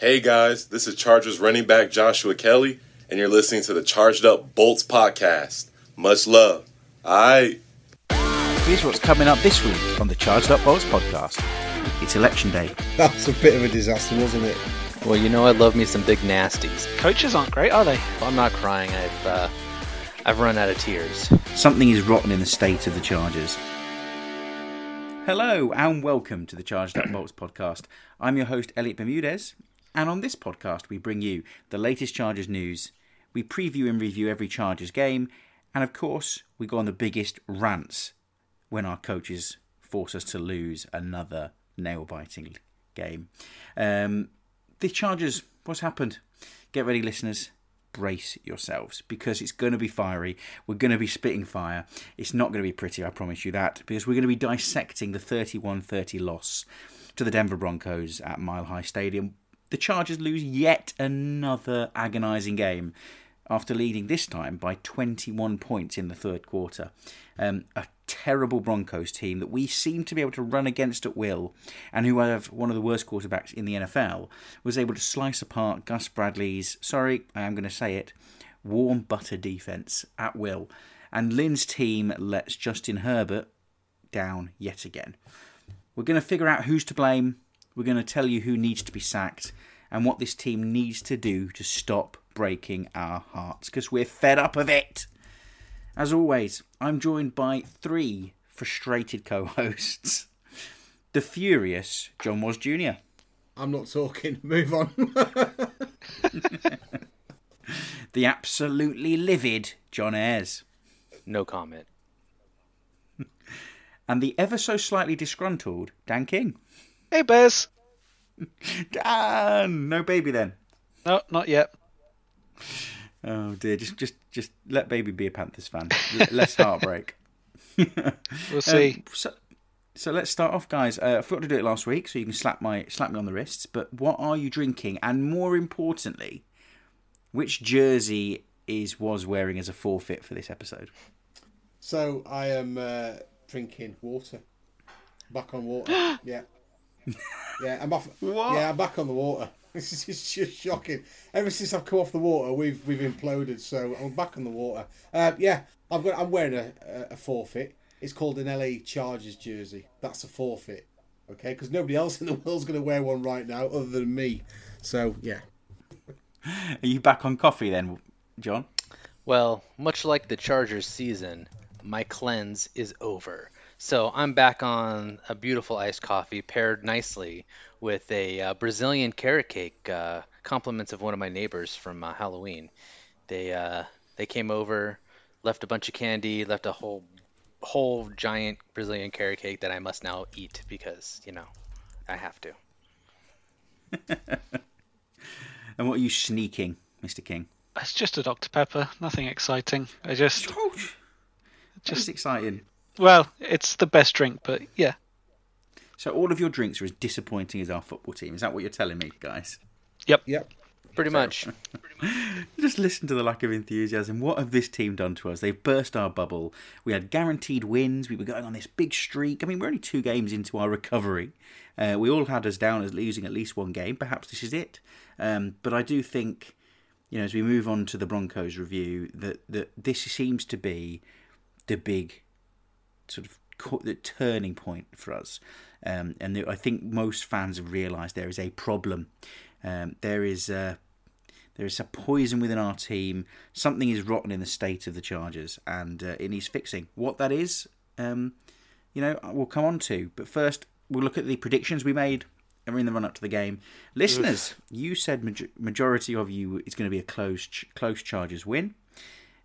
Hey guys, this is Chargers running back Joshua Kelley, and you're listening to the Charged Up Bolts podcast. Much love. Alright. Here's what's coming up this week on the Charged Up Bolts podcast. It's election day. That's a bit of a disaster, wasn't it? Well, you know I love me some big nasties. Coaches aren't great, are they? I'm not crying. I've uh, I've run out of tears. Something is rotten in the state of the Chargers. Hello and welcome to the Charged Up Bolts podcast. I'm your host Elliot Bermudez, and on this podcast we bring you the latest Chargers news. We preview and review every Chargers game, and of course we go on the biggest rants when our coaches force us to lose another nail-biting game. Um, the Chargers, what's happened? Get ready, listeners. Brace yourselves because it's going to be fiery. We're going to be spitting fire. It's not going to be pretty, I promise you that, because we're going to be dissecting the 31 30 loss to the Denver Broncos at Mile High Stadium. The Chargers lose yet another agonising game after leading this time by 21 points in the third quarter. Um, a terrible Broncos team that we seem to be able to run against at will, and who have one of the worst quarterbacks in the NFL, was able to slice apart Gus Bradley's, sorry, I am going to say it, warm butter defense at will. And Lynn's team lets Justin Herbert down yet again. We're going to figure out who's to blame. We're going to tell you who needs to be sacked and what this team needs to do to stop breaking our hearts because we're fed up of it. As always, I'm joined by three frustrated co hosts. The furious John Was Jr., I'm not talking. Move on. the absolutely livid John Ayres, No comment. and the ever so slightly disgruntled Dan King. Hey, Bears. Dan! No baby then. No, not yet. Oh dear, just just just let baby be a Panthers fan. Less heartbreak. We'll see. Um, so, so let's start off, guys. Uh, I forgot to do it last week, so you can slap my slap me on the wrists. But what are you drinking? And more importantly, which jersey is was wearing as a forfeit for this episode? so I am uh, drinking water. Back on water. yeah. Yeah, I'm off. What? Yeah, I'm back on the water. This is it's just shocking. Ever since I've come off the water, we've we've imploded. So I'm back on the water. Uh, yeah, I've got. I'm wearing a, a, a forfeit. It's called an LA Chargers jersey. That's a forfeit. Okay, because nobody else in the world's going to wear one right now other than me. So yeah. Are you back on coffee then, John? Well, much like the Chargers season, my cleanse is over. So I'm back on a beautiful iced coffee paired nicely with a uh, Brazilian carrot cake, uh, compliments of one of my neighbors from uh, Halloween. They uh, they came over, left a bunch of candy, left a whole whole giant Brazilian carrot cake that I must now eat because you know I have to. And what are you sneaking, Mister King? It's just a Dr. Pepper. Nothing exciting. I just, Just just exciting. Well, it's the best drink, but yeah. So all of your drinks are as disappointing as our football team. Is that what you're telling me, guys? Yep. Yep. Pretty much. Just listen to the lack of enthusiasm. What have this team done to us? They've burst our bubble. We had guaranteed wins. We were going on this big streak. I mean, we're only two games into our recovery. Uh, we all had us down as losing at least one game. Perhaps this is it. Um, but I do think, you know, as we move on to the Broncos review, that, that this seems to be the big sort of the turning point for us. Um, and I think most fans have realised there is a problem. Um, there is uh, there is a poison within our team. Something is rotten in the state of the Chargers, and uh, it needs fixing. What that is, um, you know, we'll come on to. But first, we'll look at the predictions we made in the run up to the game. Listeners, you said maj- majority of you it's going to be a close ch- close Chargers win.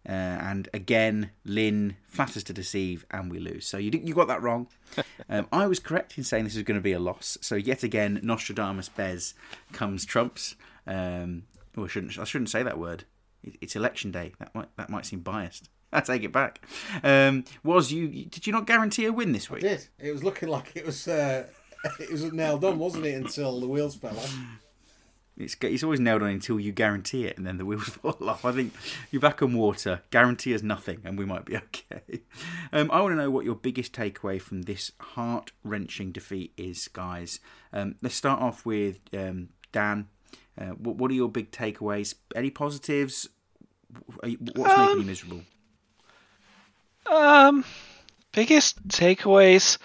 Uh, and again, Lynn flatters to deceive, and we lose. So you you got that wrong. um, I was correct in saying this is going to be a loss. So yet again, Nostradamus Bez comes trumps. Um, oh, I shouldn't I shouldn't say that word. It's election day. That might that might seem biased. I take it back. Um, was you? Did you not guarantee a win this week? did. It was looking like it was uh, it was nailed on, wasn't it? Until the wheels fell off. It's it's always nailed on until you guarantee it, and then the wheels fall off. I think you're back on water. Guarantee us nothing, and we might be okay. Um, I want to know what your biggest takeaway from this heart wrenching defeat is, guys. Um, let's start off with um, Dan. Uh, what, what are your big takeaways? Any positives? What's making you miserable? Um, biggest takeaways.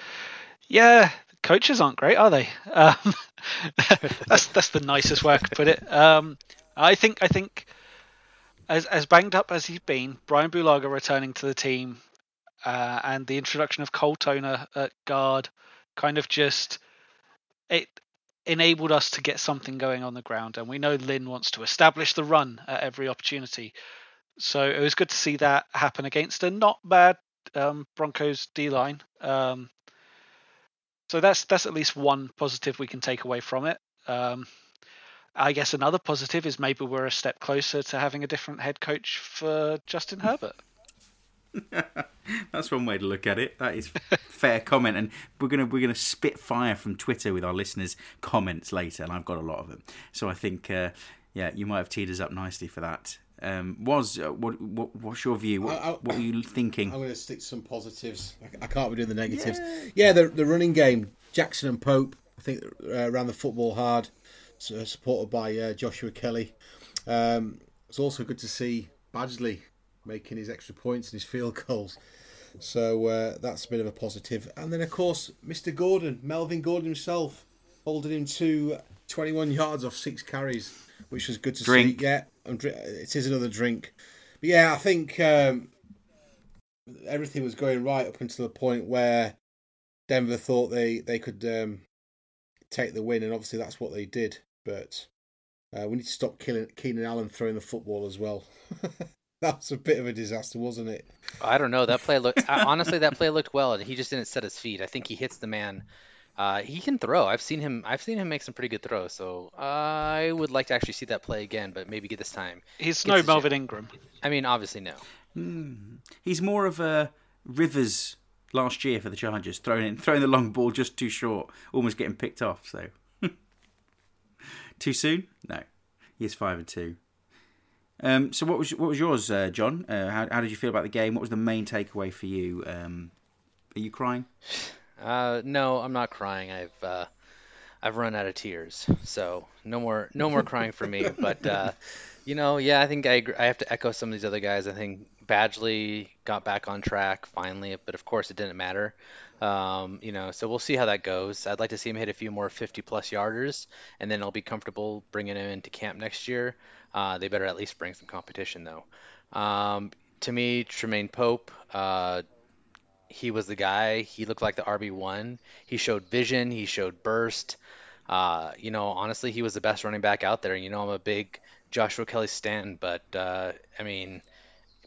Yeah, coaches aren't great, are they? Um, that's that's the nicest way I could put it. Um, I think I think as as banged up as he's been, Brian Bulaga returning to the team, uh, and the introduction of Cole Toner at guard, kind of just it enabled us to get something going on the ground. And we know Lynn wants to establish the run at every opportunity. So it was good to see that happen against a not bad um, Broncos D line. Um, so that's that's at least one positive we can take away from it. Um, I guess another positive is maybe we're a step closer to having a different head coach for Justin Herbert. That's one way to look at it. That is fair comment, and we're gonna we're gonna spit fire from Twitter with our listeners' comments later, and I've got a lot of them. So I think, uh, yeah, you might have teed us up nicely for that. Um, was uh, what, what what's your view? What, I, I, what were you thinking? I'm going to stick some positives. I, I can't be doing the negatives. Yeah, yeah the the running game, Jackson and Pope. I think uh, ran the football hard, so, supported by uh, Joshua Kelley. Um, it's also good to see Badgley making his extra points and his field goals. So uh, that's a bit of a positive. And then, of course, Mr. Gordon, Melvin Gordon himself, holding him to 21 yards off six carries, which was good to drink. see. Yeah, it is another drink. But yeah, I think um, everything was going right up until the point where Denver thought they they could um, take the win, and obviously that's what they did. But uh, we need to stop killing Keenan Allen throwing the football as well. that was a bit of a disaster, wasn't it? I don't know. That play looked honestly. That play looked well, and he just didn't set his feet. I think he hits the man. Uh, he can throw. I've seen him. I've seen him make some pretty good throws. So I would like to actually see that play again, but maybe get this time. He's no Melvin Ingram. I mean, obviously no. Mm. He's more of a Rivers last year for the Chargers, throwing in, throwing the long ball just too short, almost getting picked off. So too soon? No. He's five and two. Um, so what was what was yours, uh, John? Uh, how how did you feel about the game? What was the main takeaway for you? Um, are you crying? Uh, no, I'm not crying. I've uh, I've run out of tears, so no more no more crying for me. But uh, you know, yeah, I think I I have to echo some of these other guys. I think Badgley got back on track finally, but of course it didn't matter. Um, you know, so we'll see how that goes. I'd like to see him hit a few more 50 plus yarders, and then I'll be comfortable bringing him into camp next year. Uh, they better at least bring some competition, though. Um, to me, Troymaine Pope, uh, he was the guy. He looked like the RB1. He showed vision, he showed burst. Uh, you know, honestly, he was the best running back out there. You know, I'm a big Joshua Kelley stan, but uh, I mean,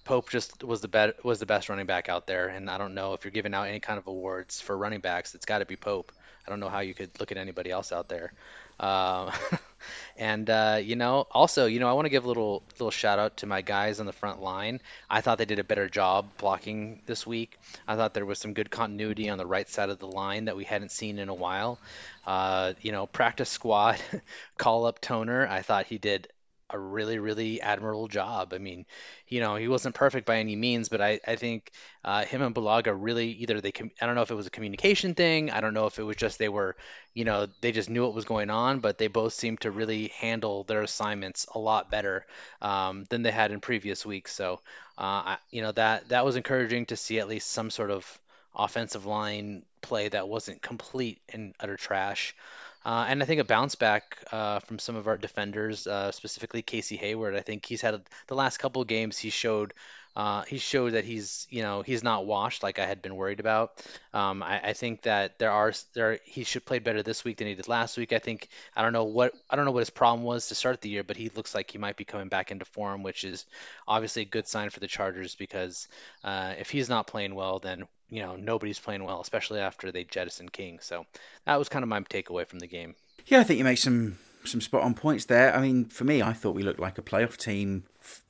Pope just was the bet was the best running back out there, and I don't know if you're giving out any kind of awards for running backs, it's got to be Pope. I don't know how you could look at anybody else out there. Uh, and uh, you know, also, you know, I want to give a little little shout out to my guys on the front line. I thought they did a better job blocking this week. I thought there was some good continuity on the right side of the line that we hadn't seen in a while. Uh, you know, practice squad call up toner. I thought he did a really, really admirable job. I mean, you know, he wasn't perfect by any means, but I, I think uh, him and Bulaga really either they, com- I don't know if it was a communication thing. I don't know if it was just they were, you know, they just knew what was going on, but they both seemed to really handle their assignments a lot better um, than they had in previous weeks. So, uh, I, you know, that that was encouraging to see at least some sort of offensive line play that wasn't complete and utter trash. Uh, and I think a bounce back uh, from some of our defenders, uh, specifically Casey Hayward. I think he's had the last couple games he showed uh, he showed that he's you know he's not washed like I had been worried about. Um, I, I, think that there are there he should play better this week than he did last week. I think I don't know what I don't know what his problem was to start the year, but he looks like he might be coming back into form, which is obviously a good sign for the Chargers because uh, if he's not playing well, then you know nobody's playing well, especially after they jettisoned King. So that was kind of my takeaway from the game. Yeah, I think you make some some spot on points there. I mean, for me, I thought we looked like a playoff team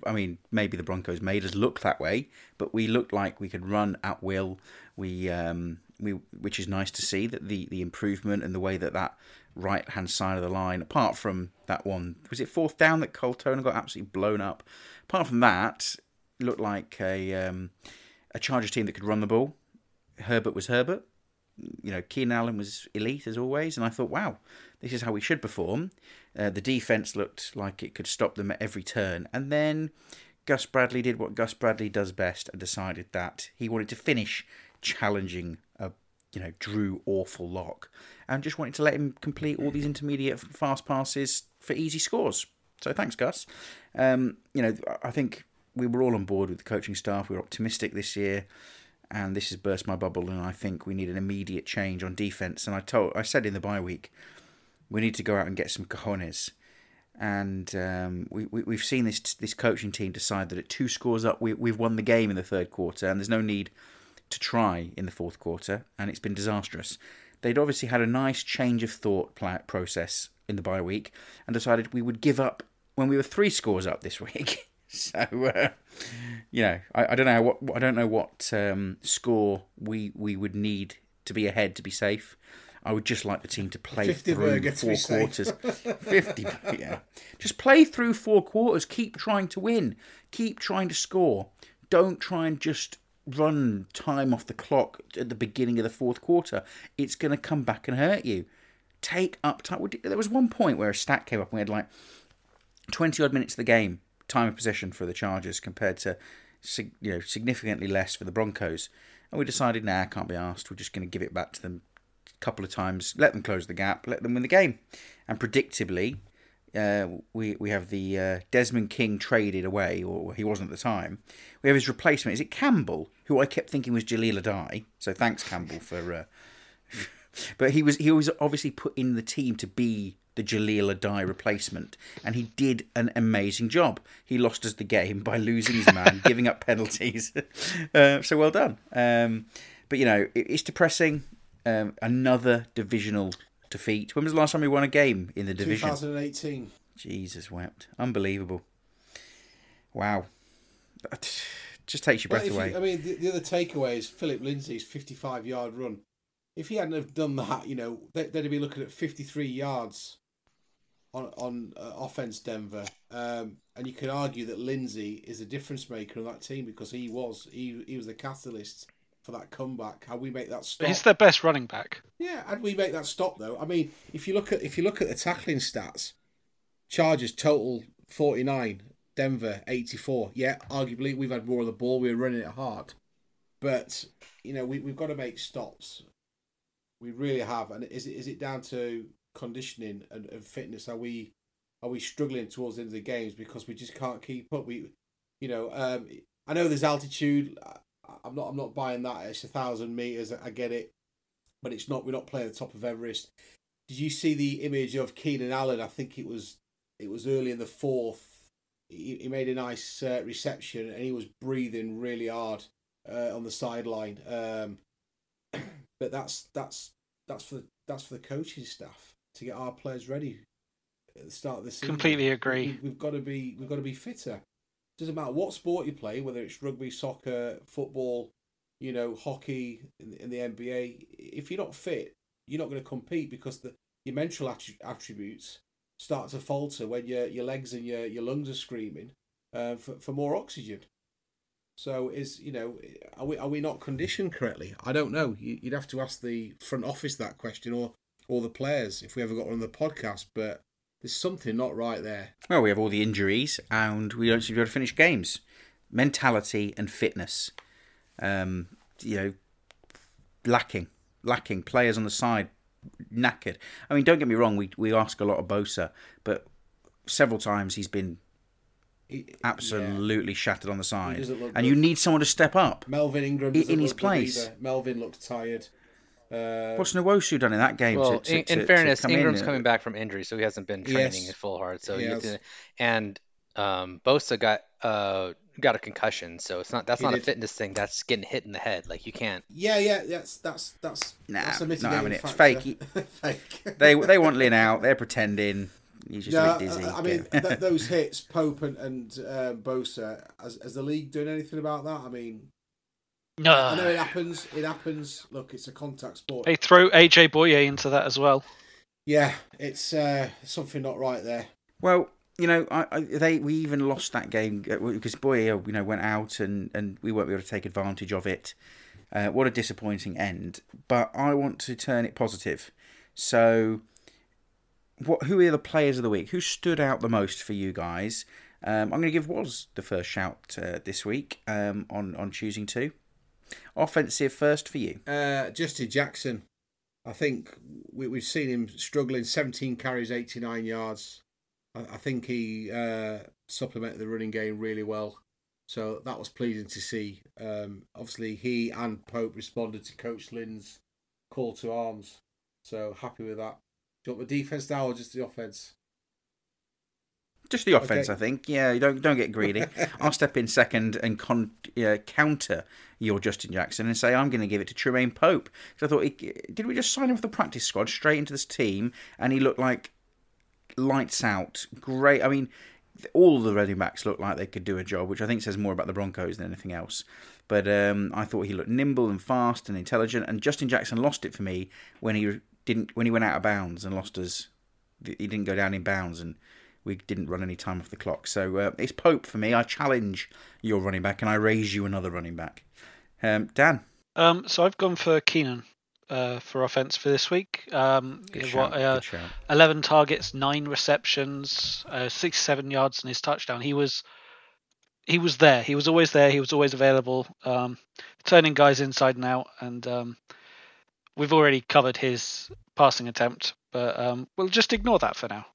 I mean, maybe the Broncos made us look that way, but we looked like we could run at will. We, um, we, which is nice to see that the the improvement and the way that that right hand side of the line, apart from that one, was it fourth down that Cole got absolutely blown up. Apart from that, looked like a um, a Chargers team that could run the ball. Herbert was Herbert. You know, Keenan Allen was elite as always, and I thought, wow, this is how we should perform. Uh, the defense looked like it could stop them at every turn, and then Gus Bradley did what Gus Bradley does best and decided that he wanted to finish challenging a you know Drew awful lock, and just wanted to let him complete all these intermediate fast passes for easy scores. So thanks, Gus. Um, you know, I think we were all on board with the coaching staff. We were optimistic this year, and this has burst my bubble. And I think we need an immediate change on defense. And I told, I said in the bye week, we need to go out and get some cojones. And um, we, we have seen this this coaching team decide that at two scores up, we we've won the game in the third quarter, and there's no need to try in the fourth quarter, and it's been disastrous. They'd obviously had a nice change of thought process in the bye week and decided we would give up when we were three scores up this week. so, uh, you know, I, I, don't know what I don't know what um, score we we would need to be ahead to be safe. I would just like the team to play through four quarters. Fifty, yeah. Just play through four quarters. Keep trying to win. Keep trying to score. Don't try and just run time off the clock at the beginning of the fourth quarter. It's going to come back and hurt you. Take up time. There was one point where a stat came up and we had like 20 odd minutes of the game, time of possession for the Chargers compared to you know significantly less for the Broncos. And we decided, nah, can't be asked. We're just going to give it back to them couple of times, let them close the gap, let them win the game. And predictably, uh, we we have the uh, Desmond King traded away, or he wasn't at the time. We have his replacement. Is it Campbell, who I kept thinking was Jahleel Addae? So thanks Campbell for. Uh, but he was he was obviously put in the team to be the Jahleel Addae replacement, and he did an amazing job. He lost us the game by losing his man, giving up penalties. Uh, so well done. Um, but you know, it, it's depressing. Um, another divisional defeat. When was the last time we won a game in the division? 2018. Jesus wept. Unbelievable. Wow. That Just takes your breath away. You, I mean, the, the, other takeaway is Phillip Lindsay's 55 yard run. If he hadn't have done that, you know, they, would be looking at 53 yards on on uh, offense Denver, um, and you could argue that Lindsay is a difference maker on that team because he was he he was the catalyst for that comeback. How we make that stop? He's their best running back. Yeah, and we make that stop though. I mean, if you look at if you look at the tackling stats, Chargers total forty nine, Denver eighty four. Yeah, arguably we've had more of the ball. We were running it hard, but you know we we've got to make stops. We really have, and is it is it down to conditioning and, and fitness? Are we are we struggling towards the end of the games because we just can't keep up? We, you know, um, I know there's altitude. I'm not I'm not buying that. It's a thousand meters. I get it, but it's not. We're not playing the top of Everest. Did you see the image of Keenan Allen? I think it was it was early in the fourth. He, he made a nice uh, reception and he was breathing really hard uh, on the sideline. Um, but that's that's that's for the, that's for the coaching staff to get our players ready at the start of the season. Completely agree. We, have got to be we've got to be fitter. Doesn't matter what sport you play, whether it's rugby, soccer, football, you know, hockey, in, in the NBA. If you're not fit, you're not going to compete because the your mental attributes start to falter when your your legs and your, your lungs are screaming uh, for for more oxygen. So is you know are we are we not conditioned correctly? I don't know. You'd have to ask the front office that question or or the players if we ever got on the podcast. But there's something not right there. Well, we have all the injuries and we don't seem to be able to finish games. Mentality and fitness, um, you know, lacking, lacking. Players on the side knackered. I mean, don't get me wrong. We we ask a lot of Bosa, but several times he's been absolutely yeah. shattered on the side, and good. you need someone to step up. Melvin Ingram in his place. Melvin looked tired. Uh, What's Nwosu done in that game? Well, to, to, in, in fairness, Ingram's in? coming back from injury, so he hasn't been training yes. full hard. So to, and um, Bosa got uh, got a concussion, so it's not that's he not did. a fitness thing. That's getting hit in the head. Like you can't. Yeah, yeah, that's that's that's. Nah, that's a no, I mean it's fake. fake. they they want Lynn out. They're pretending. He's just yeah, dizzy. I mean, th- those hits, Pope and, and uh, Bosa, has, has the league doing anything about that? I mean, no. I know it happens. It happens. Look, it's a contact sport. They throw AJ Bouye into that as well. Yeah, it's uh, something not right there. Well, you know, I, I, they we even lost that game because uh, Bouye, you know, went out and, and we weren't able to take advantage of it. Uh, what a disappointing end. But I want to turn it positive. So what? Who are the players of the week? Who stood out the most for you guys? Um, I'm going to give Was the first shout uh, this week um, on on choosing two. Offensive first for you. Uh, Justin Jackson. I think we, we've seen him struggling. 17 carries, 89 yards. I, I think he uh, supplemented the running game really well. So that was pleasing to see. Um, obviously, he and Pope responded to Coach Lynn's call to arms. So happy with that. Do you want the defense now or just the offense? Just the offense, Okay. I think. Yeah, don't don't get greedy. I'll step in second and con- uh, counter your Justin Jackson and say I'm going to give it to Troymaine Pope. 'Cause I thought, he, did we just sign him off the practice squad straight into this team, and he looked like lights out. Great. I mean, all the running backs looked like they could do a job, which I think says more about the Broncos than anything else. But um, I thought he looked nimble and fast and intelligent. And Justin Jackson lost it for me when he didn't when he went out of bounds and lost us. He didn't go down in bounds and we didn't run any time off the clock. So uh, it's Pope for me. I challenge your running back and I raise you another running back. Um, Dan, Um, so I've gone for Keenan uh, for offense for this week. Um, what, uh, good 11 targets, nine receptions, uh, 67 yards in his touchdown. He was he was there. He was always there. He was always available, um, turning guys inside and out. And um, we've already covered his passing attempt, but um, we'll just ignore that for now.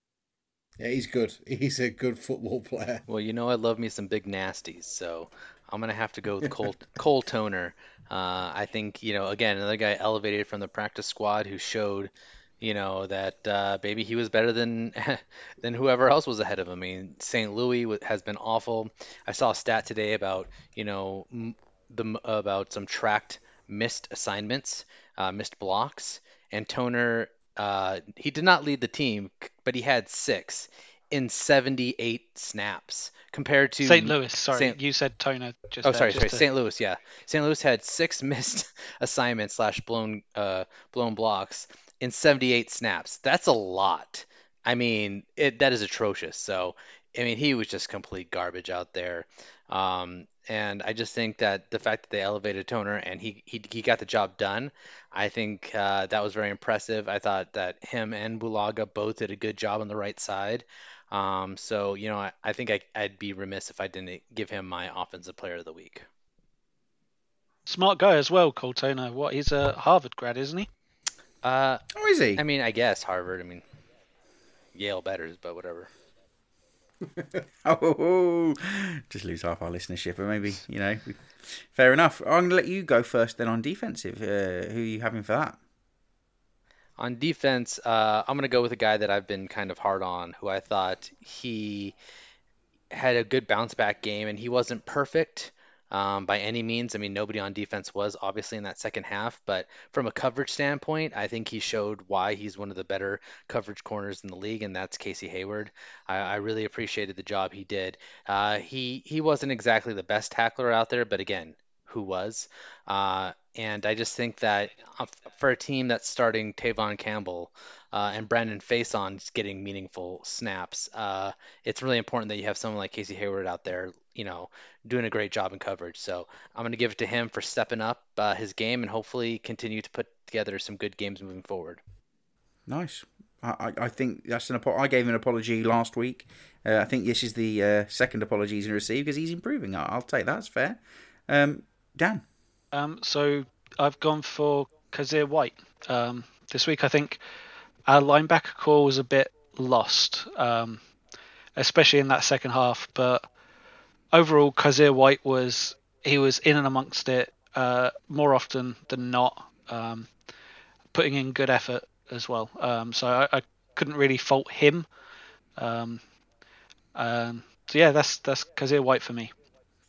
Yeah, he's good. He's a good football player. Well, you know I love me some big nasties, so I'm gonna have to go with Cole Cole Toner. Uh, I think you know again another guy elevated from the practice squad who showed, you know that uh, maybe he was better than than whoever else was ahead of him. I mean St. Louis has been awful. I saw a stat today about you know m- the about some tracked missed assignments, uh, missed blocks, and Toner uh, he did not lead the team, but he had six in 78 snaps compared to St. Louis, sorry, Saint- you said Toner. Just Oh, there, sorry. to- St. Louis, yeah. St. Louis had six missed assignments slash blown uh, blown blocks in 78 snaps. That's a lot. I mean, it that is atrocious. So, I mean, he was just complete garbage out there. Um, and I just think that the fact that they elevated Toner and he he, he got the job done, I think uh, that was very impressive. I thought that him and Bulaga both did a good job on the right side. Um, so, you know, I, I think I, I'd be remiss if I didn't give him my offensive player of the week. Smart guy as well, Cole Toner. What? He's a Harvard grad, isn't he? Uh, Oh, is he? I mean, I guess Harvard. I mean, Yale better, but whatever. Oh, just lose half our listenership, but maybe you know. Fair enough. I'm going to let you go first then on defensive. Uh, who are you having for that? On defense, uh, I'm gonna go with a guy that I've been kind of hard on, who I thought he had a good bounce back game, and he wasn't perfect um, by any means. I mean, nobody on defense was obviously in that second half, but from a coverage standpoint, I think he showed why he's one of the better coverage corners in the league, and that's Casey Hayward. I, I really appreciated the job he did. Uh, he he wasn't exactly the best tackler out there, but again, who was? Uh, and I just think that uh, for a team that's starting Tevaughn Campbell uh, and Brandon Facyson getting meaningful snaps, uh, it's really important that you have someone like Casey Hayward out there, you know, doing a great job in coverage. So I'm going to give it to him for stepping up uh, his game and hopefully continue to put together some good games moving forward. Nice. I, I- think that's an apo- I gave an apology last week. Uh, I think this is the uh, second apology he's received because he's improving. I- I'll take that. That's fair. Um, Dan. Um, so I've gone for Kyzir White. Um, this week, I think our linebacker core was a bit lost, um, especially in that second half. But overall, Kyzir White was he was in and amongst it uh, more often than not, um, putting in good effort as well. Um, so I, I couldn't really fault him. Um, so yeah, that's that's Kyzir White for me.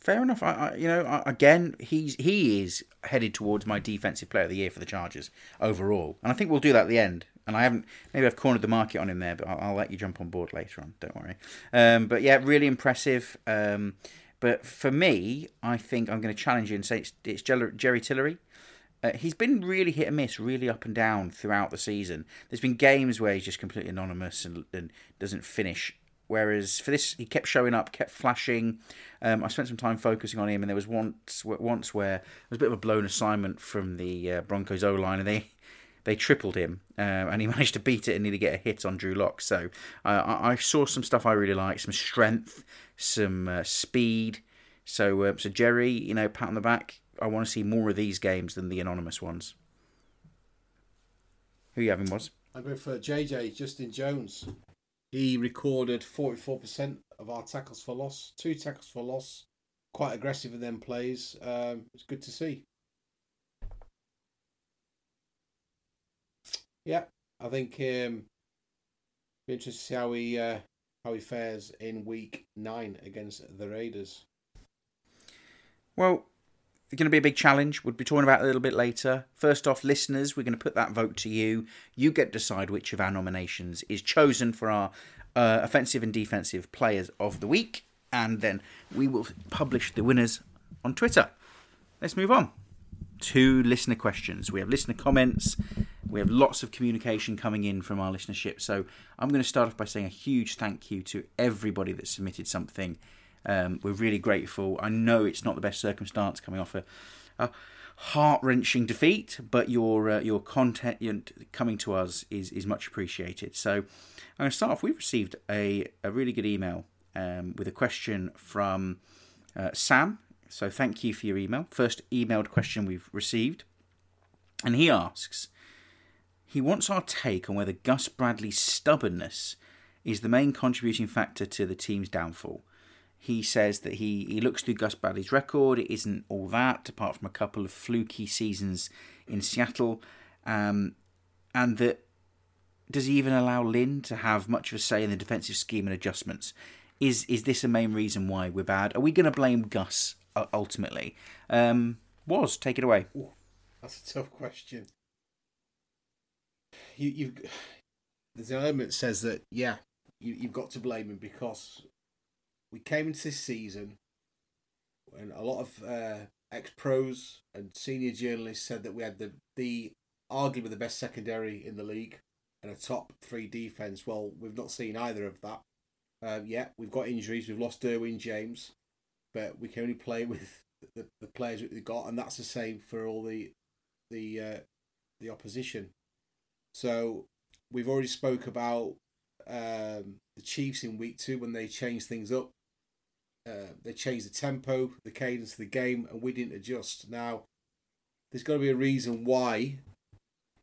Fair enough. I, I you know, I, again, he's he is headed towards my defensive player of the year for the Chargers overall, and I think we'll do that at the end. And I haven't maybe I've cornered the market on him there, but I'll, I'll let you jump on board later on. Don't worry. Um, but yeah, really impressive. Um, but for me, I think I'm going to challenge you and say it's, it's Jerry Tillery. Uh, he's been really hit and miss, really up and down throughout the season. There's been games where he's just completely anonymous and, and doesn't finish. Whereas for this, he kept showing up, kept flashing. Um, I spent some time focusing on him, and there was once once where there was a bit of a blown assignment from the uh, Broncos O line, and they they tripled him, uh, and he managed to beat it and nearly get a hit on Drew Lock. So uh, I, I saw some stuff I really like, some strength, some uh, speed. So uh, so Jerry, you know, pat on the back. I want to see more of these games than the anonymous ones. Who are you having, was? I'm going for JJ Justin Jones. He recorded 44% of our tackles for loss, two tackles for loss. Quite aggressive in them plays. Um, it's good to see. Yeah, I think um, be interested to see how he uh, how he fares in week nine against the Raiders. Well, going to be a big challenge. We'll be talking about a little bit later. First off, listeners, we're going to put that vote to you. You get to decide which of our nominations is chosen for our uh, offensive and defensive players of the week, and then we will publish the winners on Twitter. Let's move on to listener questions. We have listener comments. We have lots of communication coming in from our listenership. So I'm going to start off by saying a huge thank you to everybody that submitted something. Um, we're really grateful. I know it's not the best circumstance coming off a, a heart wrenching defeat, but your uh, your content coming to us is is much appreciated. So I'm going to start off. We've received a, a really good email um, with a question from uh, Sam. So thank you for your email. First emailed question we've received. And he asks, he wants our take on whether Gus Bradley's stubbornness is the main contributing factor to the team's downfall. He says that he, he looks through Gus Bradley's record, it isn't all that, apart from a couple of fluky seasons in Seattle. Um, and that does he even allow Lynn to have much of a say in the defensive scheme and adjustments? Is is this a main reason why we're bad? Are we going to blame Gus ultimately? Um, was take it away. Ooh, that's a tough question. You, you, there's an element that says that yeah, you, you've got to blame him because we came into this season and a lot of uh, ex pros and senior journalists said that we had the the arguably the best secondary in the league and a top three defense. Well, we've not seen either of that uh, yet. We've got injuries. We've lost Derwin James, but we can only play with the, the players that we've got, and that's the same for all the the uh, the opposition. So we've already spoke about um, the Chiefs in week two when they changed things up. Uh, they changed the tempo, the cadence of the game, and we didn't adjust. Now, there's got to be a reason why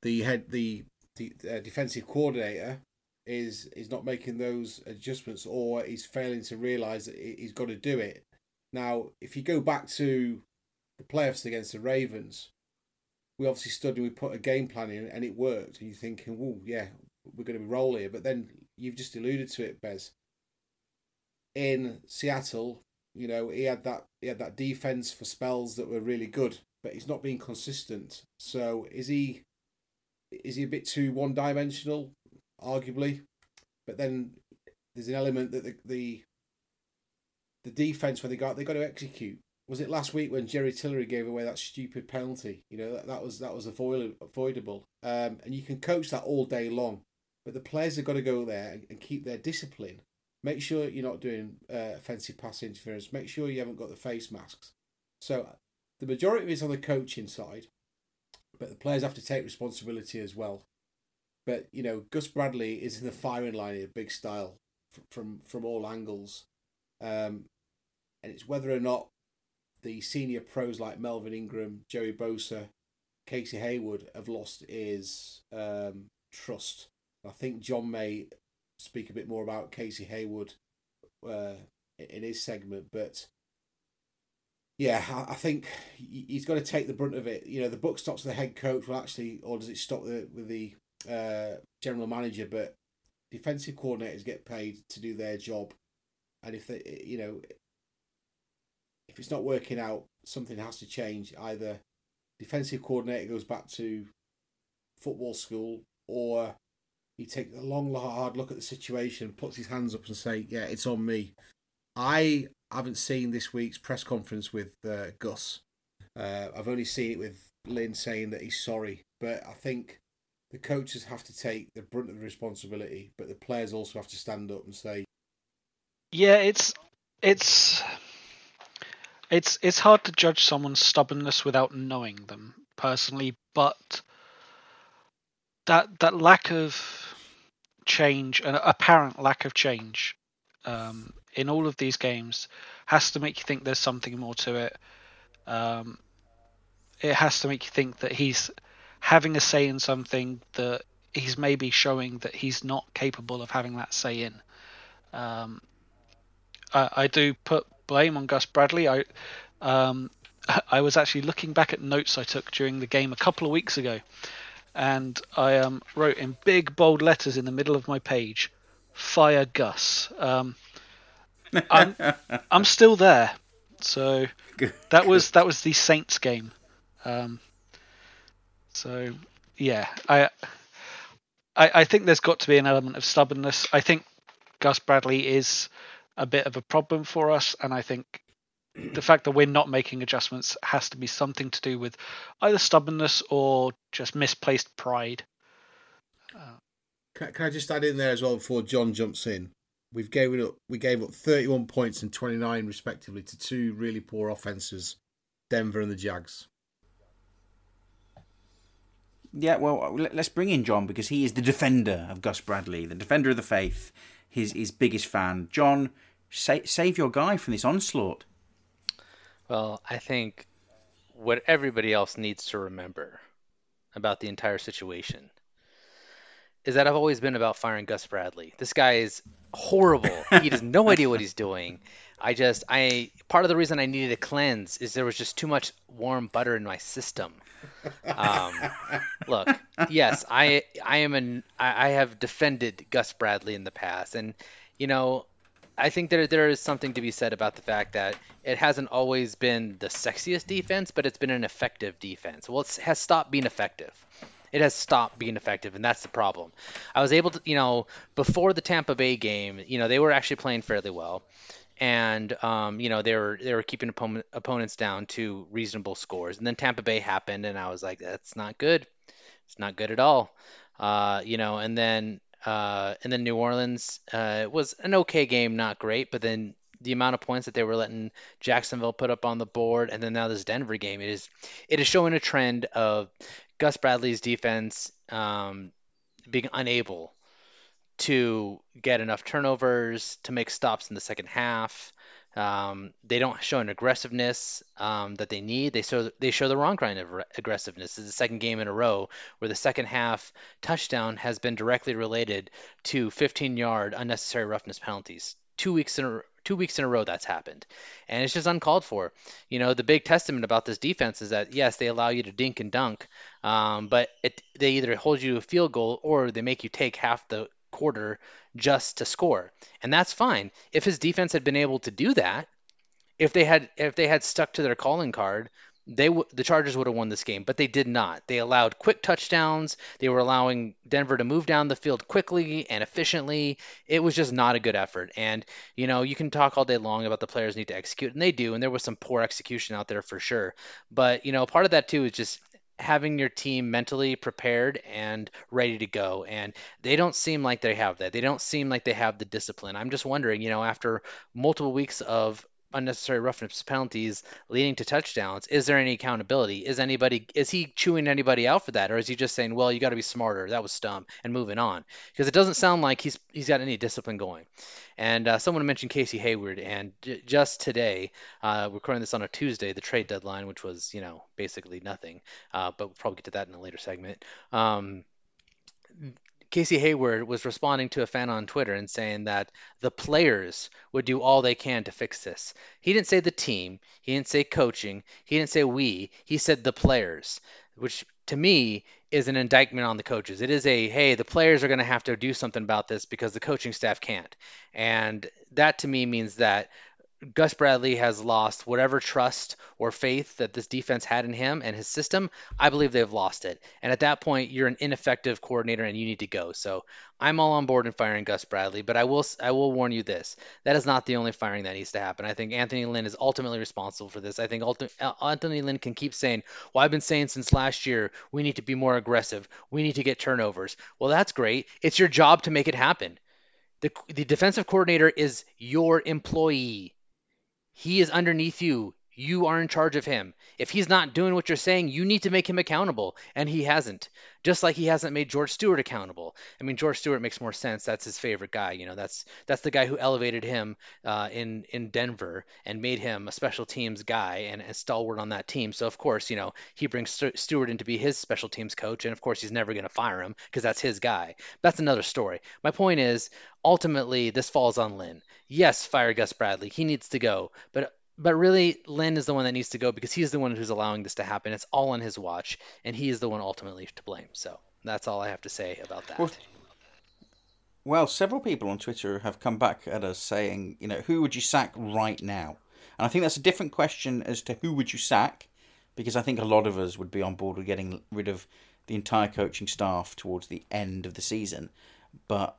the head, the, the uh, defensive coordinator is is not making those adjustments, or he's failing to realise that he's got to do it. Now, if you go back to the playoffs against the Ravens, we obviously stood and we put a game plan in, and it worked. And you're thinking, "Oh, yeah, we're going to be roll here," but then you've just alluded to it, Bez in Seattle, you know, he had that he had that defense for spells that were really good, but he's not being consistent. So is he is he a bit too one dimensional? Arguably, but then there's an element that the the, the defense when they got they got to execute. Was it last week when Jerry Tillery gave away that stupid penalty? You know that, that was that was avoid, avoidable. Um, and you can coach that all day long, but the players have got to go there and, and keep their discipline Make sure you're not doing uh, offensive pass interference. Make sure you haven't got the face masks. So the majority of it's on the coaching side, but the players have to take responsibility as well. But you know, Gus Bradley is in the firing line in a big style from from all angles, um, and it's whether or not the senior pros like Melvin Ingram, Joey Bosa, Casey Hayward have lost his um, trust. I think John May speak a bit more about Casey Hayward uh, in his segment, but yeah, I, I, think he's got to take the brunt of it. You know, the book stops with the head coach. Well, actually, or does it stop the, with the uh, general manager? But defensive coordinators get paid to do their job, and if they, you know, if it's not working out, something has to change. Either defensive coordinator goes back to football school, or he takes a long, hard look at the situation, puts his hands up and say, "Yeah, it's on me." I haven't seen this week's press conference with uh, Gus. Uh, I've only seen it with Lynn saying that he's sorry, but I think the coaches have to take the brunt of the responsibility, but the players also have to stand up and say, "Yeah, it's it's." It's it's hard to judge someone's stubbornness without knowing them personally, but that that lack of change, an apparent lack of change, um, in all of these games, has to make you think there's something more to it. Um, it has to make you think that he's having a say in something that he's maybe showing that he's not capable of having that say in. Um, I, I, do put blame on Gus Bradley. I um, I was actually looking back at notes I took during the game a couple of weeks ago, and I um, wrote in big bold letters in the middle of my page, "Fire Gus." Um, I'm I'm still there, so that was that was the Saints game. Um, so yeah, I, I I think there's got to be an element of stubbornness. I think Gus Bradley is a bit of a problem for us, and I think the fact that we're not making adjustments has to be something to do with either stubbornness or just misplaced pride. Uh, can, can, I just add in there as well before John jumps in? We've gave it up. We gave up 31 points and 29 respectively to two really poor offenses, Denver and the Jags. Yeah, well, let's bring in John because he is the defender of Gus Bradley, the defender of the faith, his his biggest fan. John, sa- save your guy from this onslaught. Well, I think what everybody else needs to remember about the entire situation is that I've always been about firing Gus Bradley. This guy is horrible. he has no idea what he's doing. I just I part of the reason I needed a cleanse is there was just too much warm butter in my system. Um, look, yes, I I am an I, I have defended Gus Bradley in the past, and you know I think there there is something to be said about the fact that it hasn't always been the sexiest defense, but it's been an effective defense. Well, it has stopped being effective. It has stopped being effective, and that's the problem. I was able to, you know, before the Tampa Bay game, you know, they were actually playing fairly well, and um, you know they were they were keeping opponent, opponents down to reasonable scores. And then Tampa Bay happened, and I was like, that's not good. It's not good at all. Uh, you know, and then uh, and then New Orleans uh, was an okay game, not great, but then the amount of points that they were letting Jacksonville put up on the board, and then now this Denver game, it is it is showing a trend of Gus Bradley's defense um, being unable to get enough turnovers to make stops in the second half. Um, they don't show an aggressiveness um, that they need. They show they show the wrong kind of aggressiveness. It's the second game in a row where the second half touchdown has been directly related to 15-yard unnecessary roughness penalties. Two weeks in a two weeks in a row that's happened, and it's just uncalled for. You know, the big testament about this defense is that yes, they allow you to dink and dunk, um, but it, they either hold you to a field goal or they make you take half the quarter just to score. And that's fine. If his defense had been able to do that, if they had if they had stuck to their calling card, they w- the Chargers would have won this game, but they did not. They allowed quick touchdowns. They were allowing Denver to move down the field quickly and efficiently. It was just not a good effort. And you know, you can talk all day long about the players need to execute, and they do. And there was some poor execution out there for sure. But you know, part of that too is just having your team mentally prepared and ready to go. And they don't seem like they have that. They don't seem like they have the discipline. I'm just wondering, you know, after multiple weeks of unnecessary roughness penalties leading to touchdowns. Is there any accountability? Is anybody is he chewing anybody out for that? Or is he just saying well you got to be smarter. That was dumb and moving on. Because it doesn't sound like he's he's got any discipline going. And uh, someone mentioned Casey Hayward, and j- just today, uh, recording this on a Tuesday, the trade deadline, which was you know basically nothing, uh, but we'll probably get to that in a later segment. Um, Casey Hayward was responding to a fan on Twitter and saying that the players would do all they can to fix this. He didn't say the team, he didn't say coaching, he didn't say we, he said the players, which to me is an indictment on the coaches. It is a hey, the players are going to have to do something about this because the coaching staff can't. And that to me means that Gus Bradley has lost whatever trust or faith that this defense had in him and his system. I believe they've lost it. And at that point, you're an ineffective coordinator and you need to go. So I'm all on board in firing Gus Bradley, but I will I will warn you this: that is not the only firing that needs to happen. I think Anthony Lynn is ultimately responsible for this. I think uh, Anthony Lynn can keep saying, "Well, I've been saying since last year we need to be more aggressive. We need to get turnovers." Well, that's great. It's your job to make it happen. The, the defensive coordinator is your employee. He is underneath you. You are in charge of him. If he's not doing what you're saying, you need to make him accountable. And he hasn't. Just like he hasn't made George Stewart accountable. I mean, George Stewart makes more sense. That's his favorite guy. You know, that's that's the guy who elevated him uh, in in Denver and made him a special teams guy and a stalwart on that team. So of course, you know, he brings St- Stewart in to be his special teams coach, and of course, he's never going to fire him because that's his guy. That's another story. My point is, ultimately, this falls on Lynn. Yes, fire Gus Bradley. He needs to go, but but really, Lynn is the one that needs to go because he's the one who's allowing this to happen. It's all on his watch, and he is the one ultimately to blame. So that's all I have to say about that. Well, well, several people on Twitter have come back at us saying, you know, who would you sack right now? And I think that's a different question as to who would you sack, because I think a lot of us would be on board with getting rid of the entire coaching staff towards the end of the season. But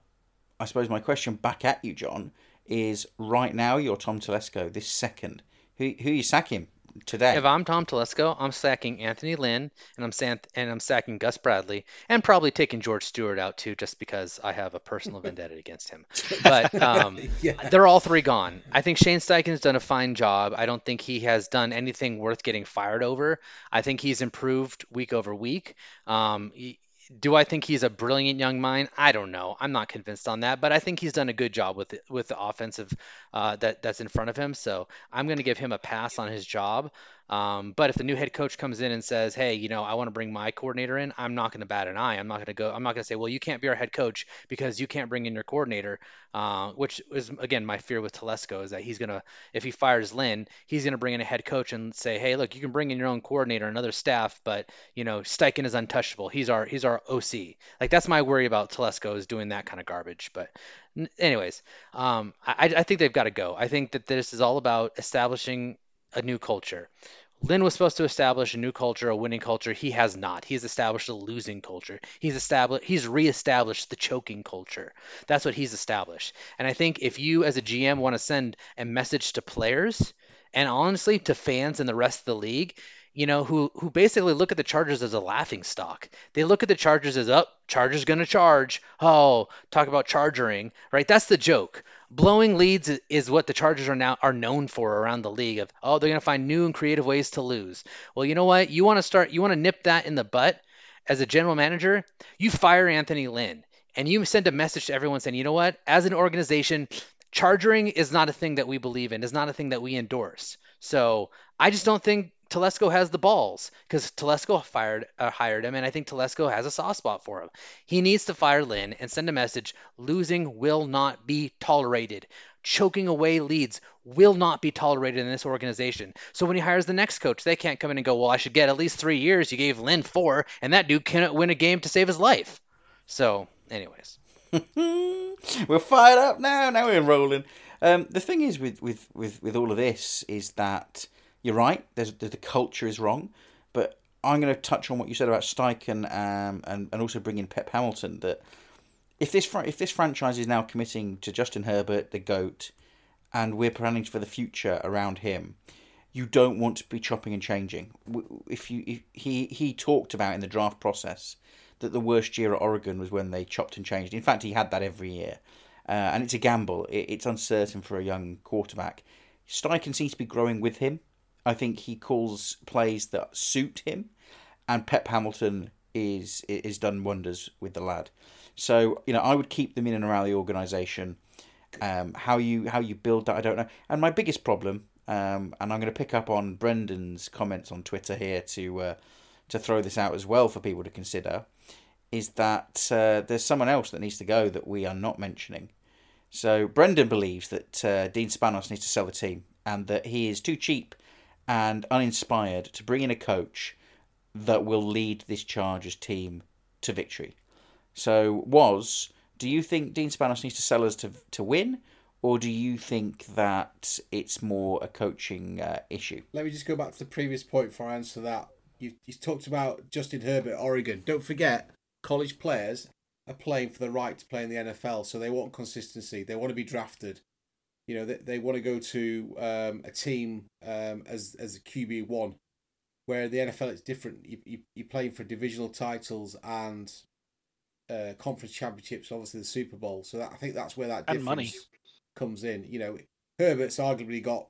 I suppose my question back at you, John, is right now you're Tom Telesco this second. Who who you sacking today? If I'm Tom Telesco, I'm sacking Anthony Lynn and I'm san- and I'm sacking Gus Bradley and probably taking George Stewart out too, just because I have a personal vendetta against him. But um, Yeah. they're all three gone. I think Shane Steichen's done a fine job. I don't think he has done anything worth getting fired over. I think he's improved week over week. Um, he- do I think he's a brilliant young mind? I don't know. I'm not convinced on that, but I think he's done a good job with it, with the offensive uh, that that's in front of him. So I'm going to give him a pass on his job. Um, but if the new head coach comes in and says, "Hey, you know, I want to bring my coordinator in," I'm not going to bat an eye. I'm not going to go. I'm not going to say, "Well, you can't be our head coach because you can't bring in your coordinator," uh, which is again my fear with Telesco is that he's going to, if he fires Lynn, he's going to bring in a head coach and say, "Hey, look, you can bring in your own coordinator and other staff, but you know, Steichen is untouchable. He's our he's our OC." Like that's my worry about Telesco is doing that kind of garbage. But anyways, um, I, I think they've got to go. I think that this is all about establishing a new culture. Lynn was supposed to establish a new culture, a winning culture. He has not. He's established a losing culture. He's established he's reestablished the choking culture. That's what he's established. And I think if you as a GM want to send a message to players and honestly to fans and the rest of the league, you know, who who basically look at the Chargers as a laughing stock. They look at the Chargers as up, oh, Chargers to charge. Oh, talk about chargering, right? That's the joke. Blowing leads is what the Chargers are now are known for around the league of, oh, they're going to find new and creative ways to lose. Well, you know what? You want to start you want to nip that in the butt as a general manager, you fire Anthony Lynn and you send a message to everyone saying, you know what? As an organization, charging is not a thing that we believe in. Is not a thing that we endorse. So I just don't think Telesco has the balls because Telesco fired uh, hired him, and I think Telesco has a soft spot for him. He needs to fire Lynn and send a message: losing will not be tolerated. Choking away leads will not be tolerated in this organization. So when he hires the next coach, they can't come in and go, "Well, I should get at least three years. You gave Lynn four, and that dude cannot win a game to save his life." So, anyways, we're fired up now. Now we're rolling. Um, the thing is with, with, with, with all of this is that you're right. There's the, the culture is wrong, but I'm going to touch on what you said about Steichen um, and and also bring in Pep Hamilton. That if this fr- if this franchise is now committing to Justin Herbert, the goat, and we're planning for the future around him, you don't want to be chopping and changing. If you if he he talked about in the draft process that the worst year at Oregon was when they chopped and changed. In fact, he had that every year, uh, and it's a gamble. It, it's uncertain for a young quarterback. Steichen seems to be growing with him. I think he calls plays that suit him, and Pep Hamilton is is done wonders with the lad. So you know, I would keep them in and around the organisation. Um, how you how you build that, I don't know. And my biggest problem, um, and I'm going to pick up on Brendan's comments on Twitter here to uh, to throw this out as well for people to consider, is that uh, there's someone else that needs to go that we are not mentioning. So Brendan believes that uh, Dean Spanos needs to sell the team and that he is too cheap and uninspired to bring in a coach that will lead this Chargers team to victory. So, was do you think Dean Spanos needs to sell us to to win, or do you think that it's more a coaching uh, issue? Let me just go back to the previous point before I answer that. You, you talked about Justin Herbert, Oregon. Don't forget, college players are playing for the right to play in the NFL, so they want consistency. They want to be drafted. You know, they, they want to go to um, a team um, as as a QB one, where the NFL it's different. You, you you're playing for divisional titles and uh, conference championships, obviously the Super Bowl. So that, I think that's where that difference money. comes in. You know, Herbert's arguably got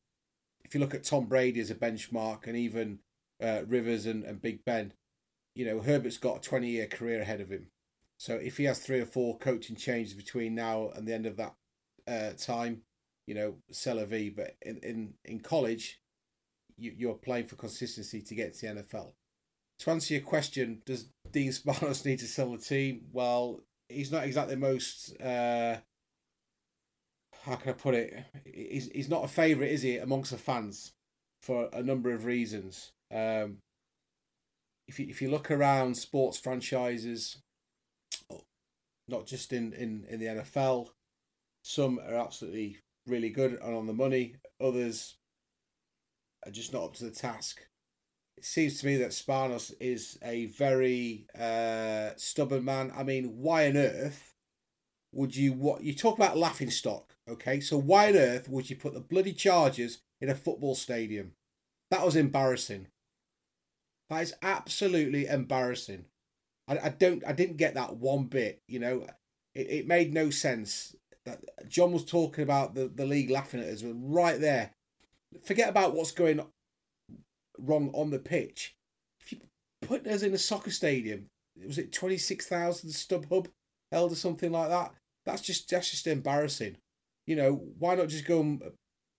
if you look at Tom Brady as a benchmark, and even uh, Rivers and, and Big Ben, you know Herbert's got a twenty year career ahead of him. So if he has three or four coaching changes between now and the end of that uh, time, you know, sell a V. But in in in college, you, you're playing for consistency to get to the NFL. To answer your question, does Dean Spanos need to sell the team? Well, he's not exactly the most. Uh, how can I put it? He's he's not a favourite, is he, amongst the fans, for a number of reasons. Um, if you if you look around sports franchises, not just in, in, in the NFL, some are absolutely really good and on the money. Others are just not up to the task. It seems to me that Spanos is a very uh, stubborn man. I mean, why on earth would you what you talk about laughing stock? Okay, so why on earth would you put the bloody Chargers in a football stadium? That was embarrassing. That is absolutely embarrassing. I, I don't I didn't get that one bit. You know, it, it made no sense. That John was talking about the, the league laughing at us right there. Forget about what's going wrong on the pitch. If you put us in a soccer stadium, was it twenty six thousand StubHub held or something like that? That's just that's just embarrassing. You know, why not just go and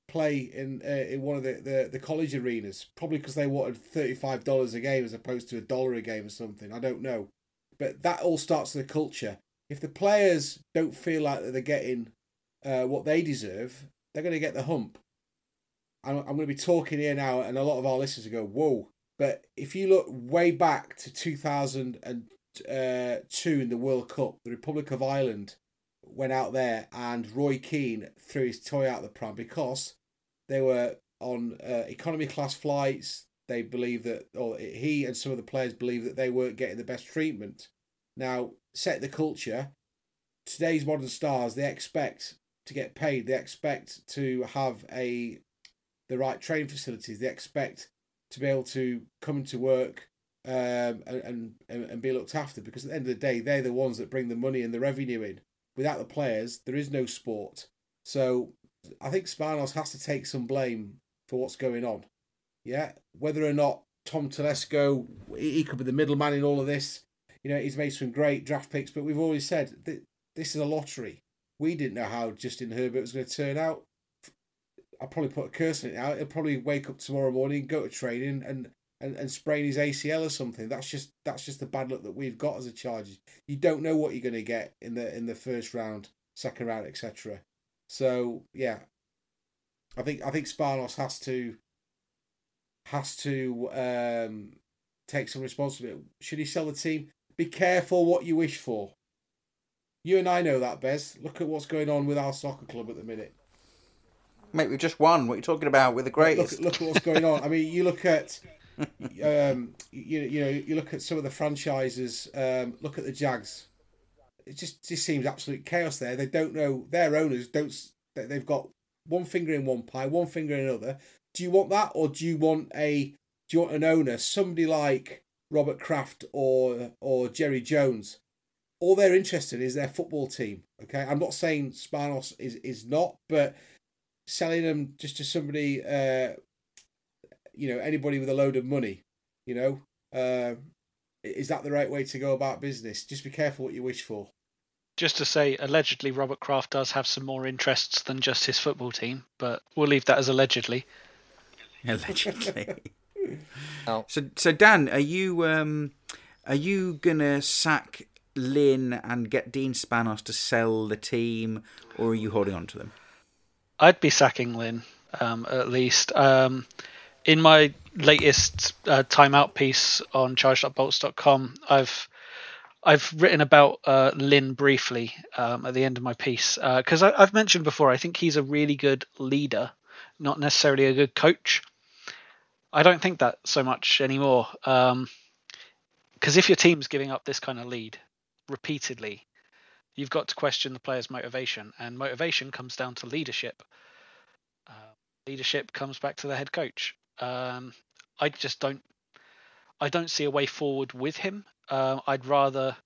play in uh, in one of the, the, the college arenas? Probably because they wanted thirty five dollars a game as opposed to a dollar a game or something. I don't know, but that all starts with the culture. If the players don't feel like that they're getting uh, what they deserve, they're going to get the hump. I'm, I'm going to be talking here now, and a lot of our listeners go, "Whoa!" But if you look way back to 2002 uh, in the World Cup, the Republic of Ireland went out there and Roy Keane threw his toy out the pram because they were on uh, economy class flights. They believe that, or he and some of the players believe that they weren't getting the best treatment. Now, set the culture. Today's modern stars, they expect to get paid. They expect to have a the right training facilities. They expect to be able to come to work um, and, and and be looked after because at the end of the day, they're the ones that bring the money and the revenue in. Without the players, there is no sport. So I think Spanos has to take some blame for what's going on. Yeah, whether or not Tom Telesco, he could be the middleman in all of this. You know, he's made some great draft picks, but we've always said that this is a lottery. We didn't know how Justin Herbert was going to turn out. I'll probably put a curse on it now. He'll probably wake up tomorrow morning, go to training, and, and, and sprain his ACL or something. That's just that's just the bad luck that we've got as a Chargers. You don't know what you're going to get in the in the first round, second round, etc. So yeah, I think I think Spanos has to has to um, take some responsibility. Should he sell the team? Be careful what you wish for. You and I know that, Bez. Look at what's going on with our soccer club at the minute. Mate, we've just won. What are you talking about? We're the greatest. Look, look at what's going on. I mean, you look at, um, you, you know, you look at some of the franchises. Um, look at the Jags. It just just seems absolute chaos there. They don't know their owners don't. They've got one finger in one pie, one finger in another. Do you want that, or do you want a do you want an owner, somebody like Robert Kraft or or Jerry Jones? All they're interested in is their football team. Okay, I'm not saying Spanos is is not, but selling them just to somebody, uh, you know, anybody with a load of money, you know, uh, is that the right way to go about business? Just be careful what you wish for. Just to say, allegedly, Robert Kraft does have some more interests than just his football team, but we'll leave that as allegedly. Allegedly. Oh. So, so Dan, are you um, are you gonna sack Lynn and get Dean Spanos to sell the team, or are you holding on to them? I'd be sacking Lynn um, at least. Um, in my latest uh, timeout piece on charge.bolts.com, I've I've written about uh, Lynn briefly um, at the end of my piece because I I've mentioned before I think he's a really good leader, not necessarily a good coach. I don't think that so much anymore. Because if your team's giving up this kind of lead repeatedly, you've got to question the player's motivation, and motivation comes down to leadership. Uh, leadership comes back to the head coach. Um, I just don't. I don't see a way forward with him. Uh, I'd rather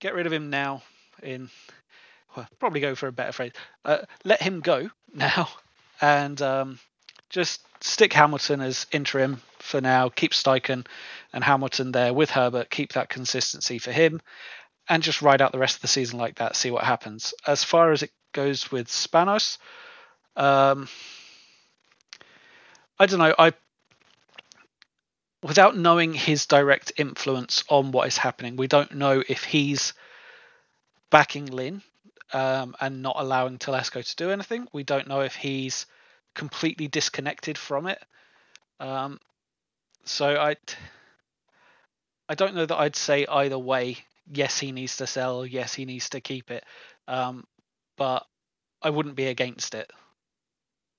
get rid of him now. In well, probably go for a better phrase. Uh, let him go now, and um, just stick Hamilton as interim for now. Keep Steichen and Hamilton there with Herbert. Keep that consistency for him, and just ride out the rest of the season like that. See what happens. As far as it goes with Spanos, um, I don't know. I without knowing his direct influence on what is happening, we don't know if he's backing Lynn um, and not allowing Telesco to do anything. We don't know if he's completely disconnected from it. Um, so I, I don't know that I'd say either way. Yes, he needs to sell. Yes, he needs to keep it. Um, but I wouldn't be against it.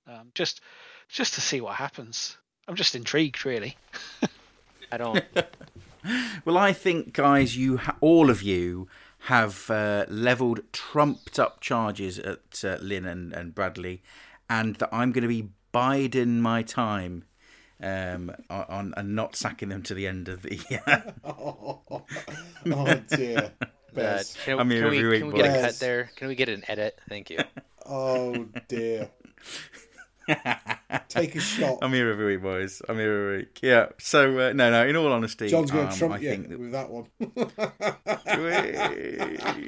Um, just, just to see what happens. I'm just intrigued, really. I don't. well, I think, guys, you ha- all of you have uh, leveled trumped up charges at uh, Lynn and, and Bradley, and that I'm going to be biding my time um, on and not sacking them to the end of the year. oh, oh dear. Uh, can, I'm here can we, every week, can we get a cut there? Can we get an edit? Thank you. Oh dear. Take a shot. I'm here every week, boys. I'm here every week. Yeah. So uh, no, no. In all honesty, John's going um, to trump I you think that with that one.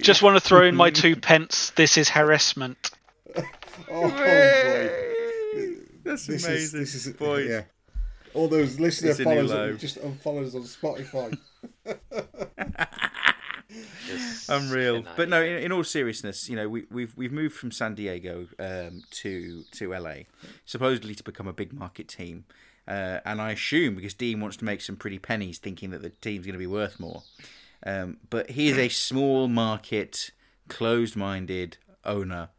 Just want to throw in my two pence. This is harassment. oh boy. That's This amazing, is, this is boys. Yeah. All those listener It's a followers that just unfollowed us on Spotify. This Unreal. cannot But no, in, in all seriousness, you know, we, we've we've moved from San Diego um, to to LA, supposedly to become a big market team. Uh, and I assume because Dean wants to make some pretty pennies, thinking that the team's going to be worth more. Um, but he is a small market, closed-minded owner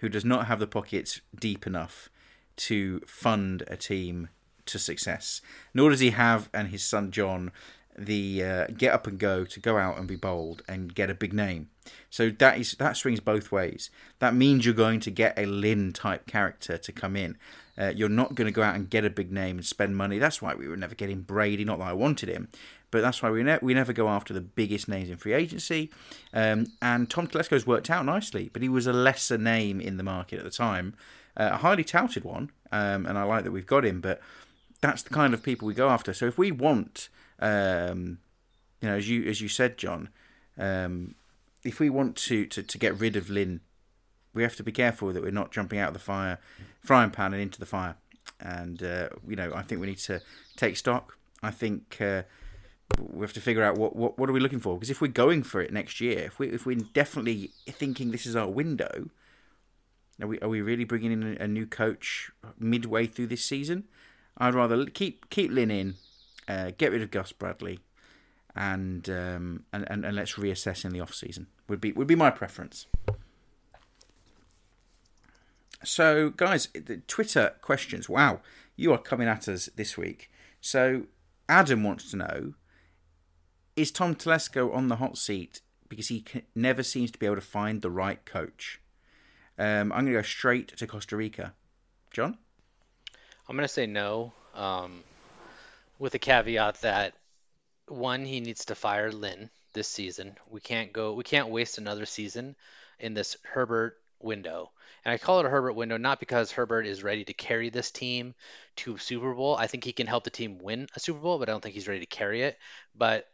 who does not have the pockets deep enough to fund a team to success. Nor does he have, and his son John, the uh, get up and go to go out and be bold and get a big name. So that is that swings both ways. That means you're going to get a Lynn type character to come in. Uh, you're not going to go out and get a big name and spend money. That's why we were never getting Brady. Not that I wanted him, but that's why we ne- we never go after the biggest names in free agency. Um, and Tom Telesco's worked out nicely, but he was a lesser name in the market at the time, uh, a highly touted one, um, and I like that we've got him. But that's the kind of people we go after. So if we want, um, you know, as you as you said, John, um, if we want to, to to get rid of Lynn, we have to be careful that we're not jumping out of the fire, frying pan and into the fire. And uh, you know, I think we need to take stock. I think uh, we have to figure out what, what what are we looking for because if we're going for it next year, if we if we're definitely thinking this is our window, are we are we really bringing in a, new coach midway through this season? I'd rather keep keep Lynn in, uh, get rid of Gus Bradley, and, um, and and and let's reassess in the off season. Would be would be my preference. So, guys, the Twitter questions. Wow, you are coming at us this week. So, Adam wants to know: Is Tom Telesco on the hot seat because he c- never seems to be able to find the right coach? Um, I'm going to go straight to Costa Rica. John. I'm gonna say no, um, with a caveat that one, he needs to fire Lynn this season. We can't go. We can't waste another season in this Herbert window. And I call it a Herbert window not because Herbert is ready to carry this team to Super Bowl. I think he can help the team win a Super Bowl, but I don't think he's ready to carry it. But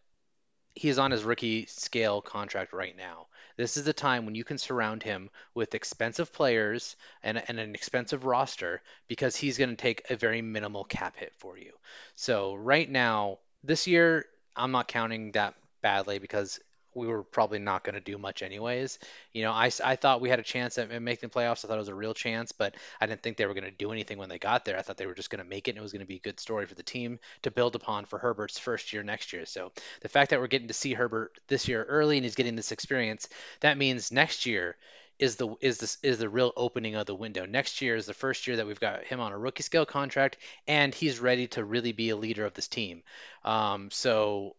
he's on his rookie scale contract right now. This is the time when you can surround him with expensive players and, and an expensive roster because he's going to take a very minimal cap hit for you. So right now, this year, I'm not counting that badly because we were probably not going to do much anyways. You know, I, I thought we had a chance at making the playoffs. I thought it was a real chance, but I didn't think they were going to do anything when they got there. I thought they were just going to make it and it was going to be a good story for the team to build upon for Herbert's first year next year. So the fact that we're getting to see Herbert this year early and he's getting this experience, that means next year is the is this is the real opening of the window. Next year is the first year that we've got him on a rookie scale contract and he's ready to really be a leader of this team. Um, so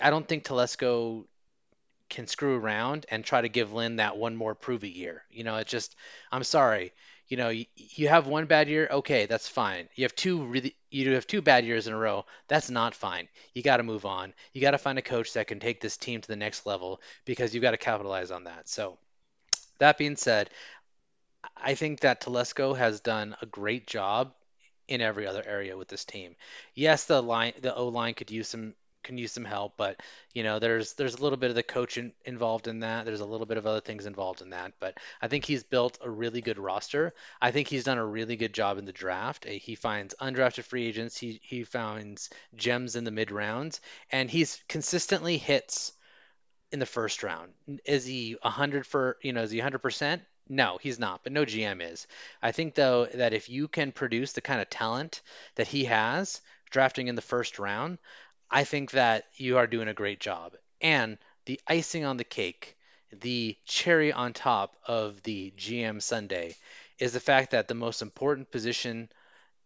I don't think Telesco can screw around and try to give Lynn that one more prove it year. You know, it just I'm sorry. You know, you, you have one bad year, okay, that's fine. You have two really you have two bad years in a row, that's not fine. You got to move on. You got to find a coach that can take this team to the next level because you've got to capitalize on that. So, that being said, I think that Telesco has done a great job in every other area with this team. Yes, the line, the O line could use some can use some help, but you know, there's there's a little bit of the coach in, involved in that. There's a little bit of other things involved in that, but I think he's built a really good roster. I think he's done a really good job in the draft. Uh, He finds undrafted free agents. He he finds gems in the mid rounds, and he's consistently hits in the first round. Is he 100 for, you know, is he 100%? No, he's not, but no GM is. I think though that if you can produce the kind of talent that he has drafting in the first round, I think that you are doing a great job. And the icing on the cake, the cherry on top of the GM sundae is the fact that the most important position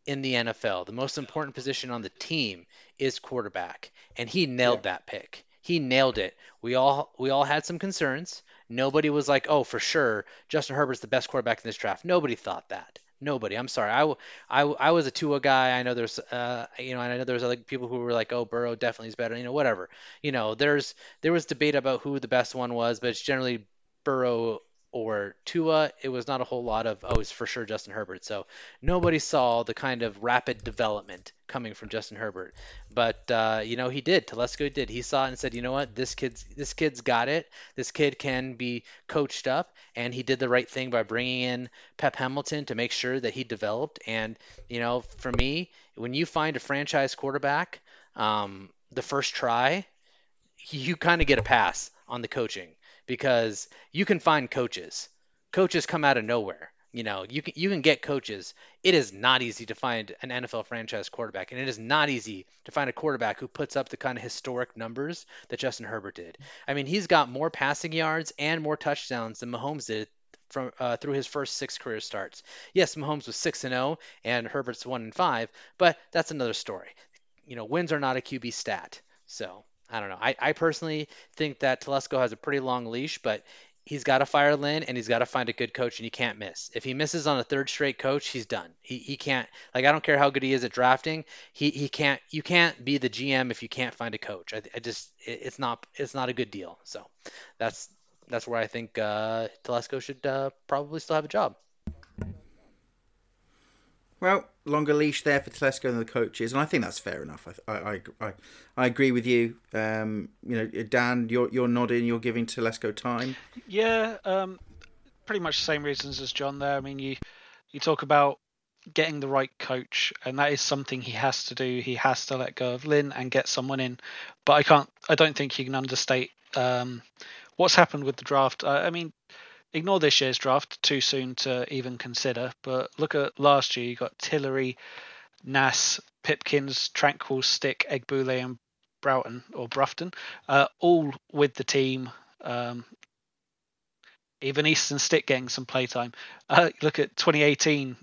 in the NFL, the most important position on the team is quarterback, and he nailed that pick. He nailed it. We all we all had some concerns. Nobody was like, "Oh, for sure, Justin Herbert's the best quarterback in this draft." Nobody thought that. Nobody. I'm sorry. I, I, I was a Tua guy. I know there's uh you know and I know there's other people who were like, "Oh, Burrow definitely is better." You know, whatever. You know, there's there was debate about who the best one was, but it's generally Burrow or Tua. It was not a whole lot of, "Oh, it's for sure Justin Herbert." So nobody saw the kind of rapid development coming from Justin Herbert. But uh, you know, he did. Telesco did. He saw it and said, "You know what? This kid's this kid's got it. This kid can be coached up." And he did the right thing by bringing in Pep Hamilton to make sure that he developed. And you know, for me, when you find a franchise quarterback, um, the first try, you kind of get a pass on the coaching because you can find coaches. Coaches come out of nowhere. You know, you can you can get coaches. It is not easy to find an NFL franchise quarterback, and it is not easy to find a quarterback who puts up the kind of historic numbers that Justin Herbert did. I mean, he's got more passing yards and more touchdowns than Mahomes did from uh, through his first six career starts. Yes, Mahomes was six and zero, and Herbert's one and five, but that's another story. You know, wins are not a QB stat. So I don't know. I, I personally think that Telesco has a pretty long leash, but he's got to fire Lynn and he's got to find a good coach, and he can't miss. If he misses on a third straight coach, he's done. He, he can't. Like I don't care how good he is at drafting. He, he can't. You can't be the GM if you can't find a coach. I, I just it, it's not it's not a good deal. So that's that's where I think uh, Telesco should uh, probably still have a job. Well, longer leash there for Telesco than the coaches, and I think that's fair enough. I I, I, I agree with you. Um, you know, Dan, you're you're nodding. You're giving Telesco time. Yeah, um, pretty much the same reasons as John there. I mean, you you talk about getting the right coach, and that is something he has to do. He has to let go of Lynn and get someone in. But I can't. I don't think you can understate um, what's happened with the draft. I, I mean, ignore this year's draft. Too soon to even consider. But look at last year. You got Tillery, Nass, Pipkins, Tranquill, Stick, Egbule, and Broughton or Brufton, uh, all with the team. Um, even Easton Stick getting some playtime. Uh, look at 2018.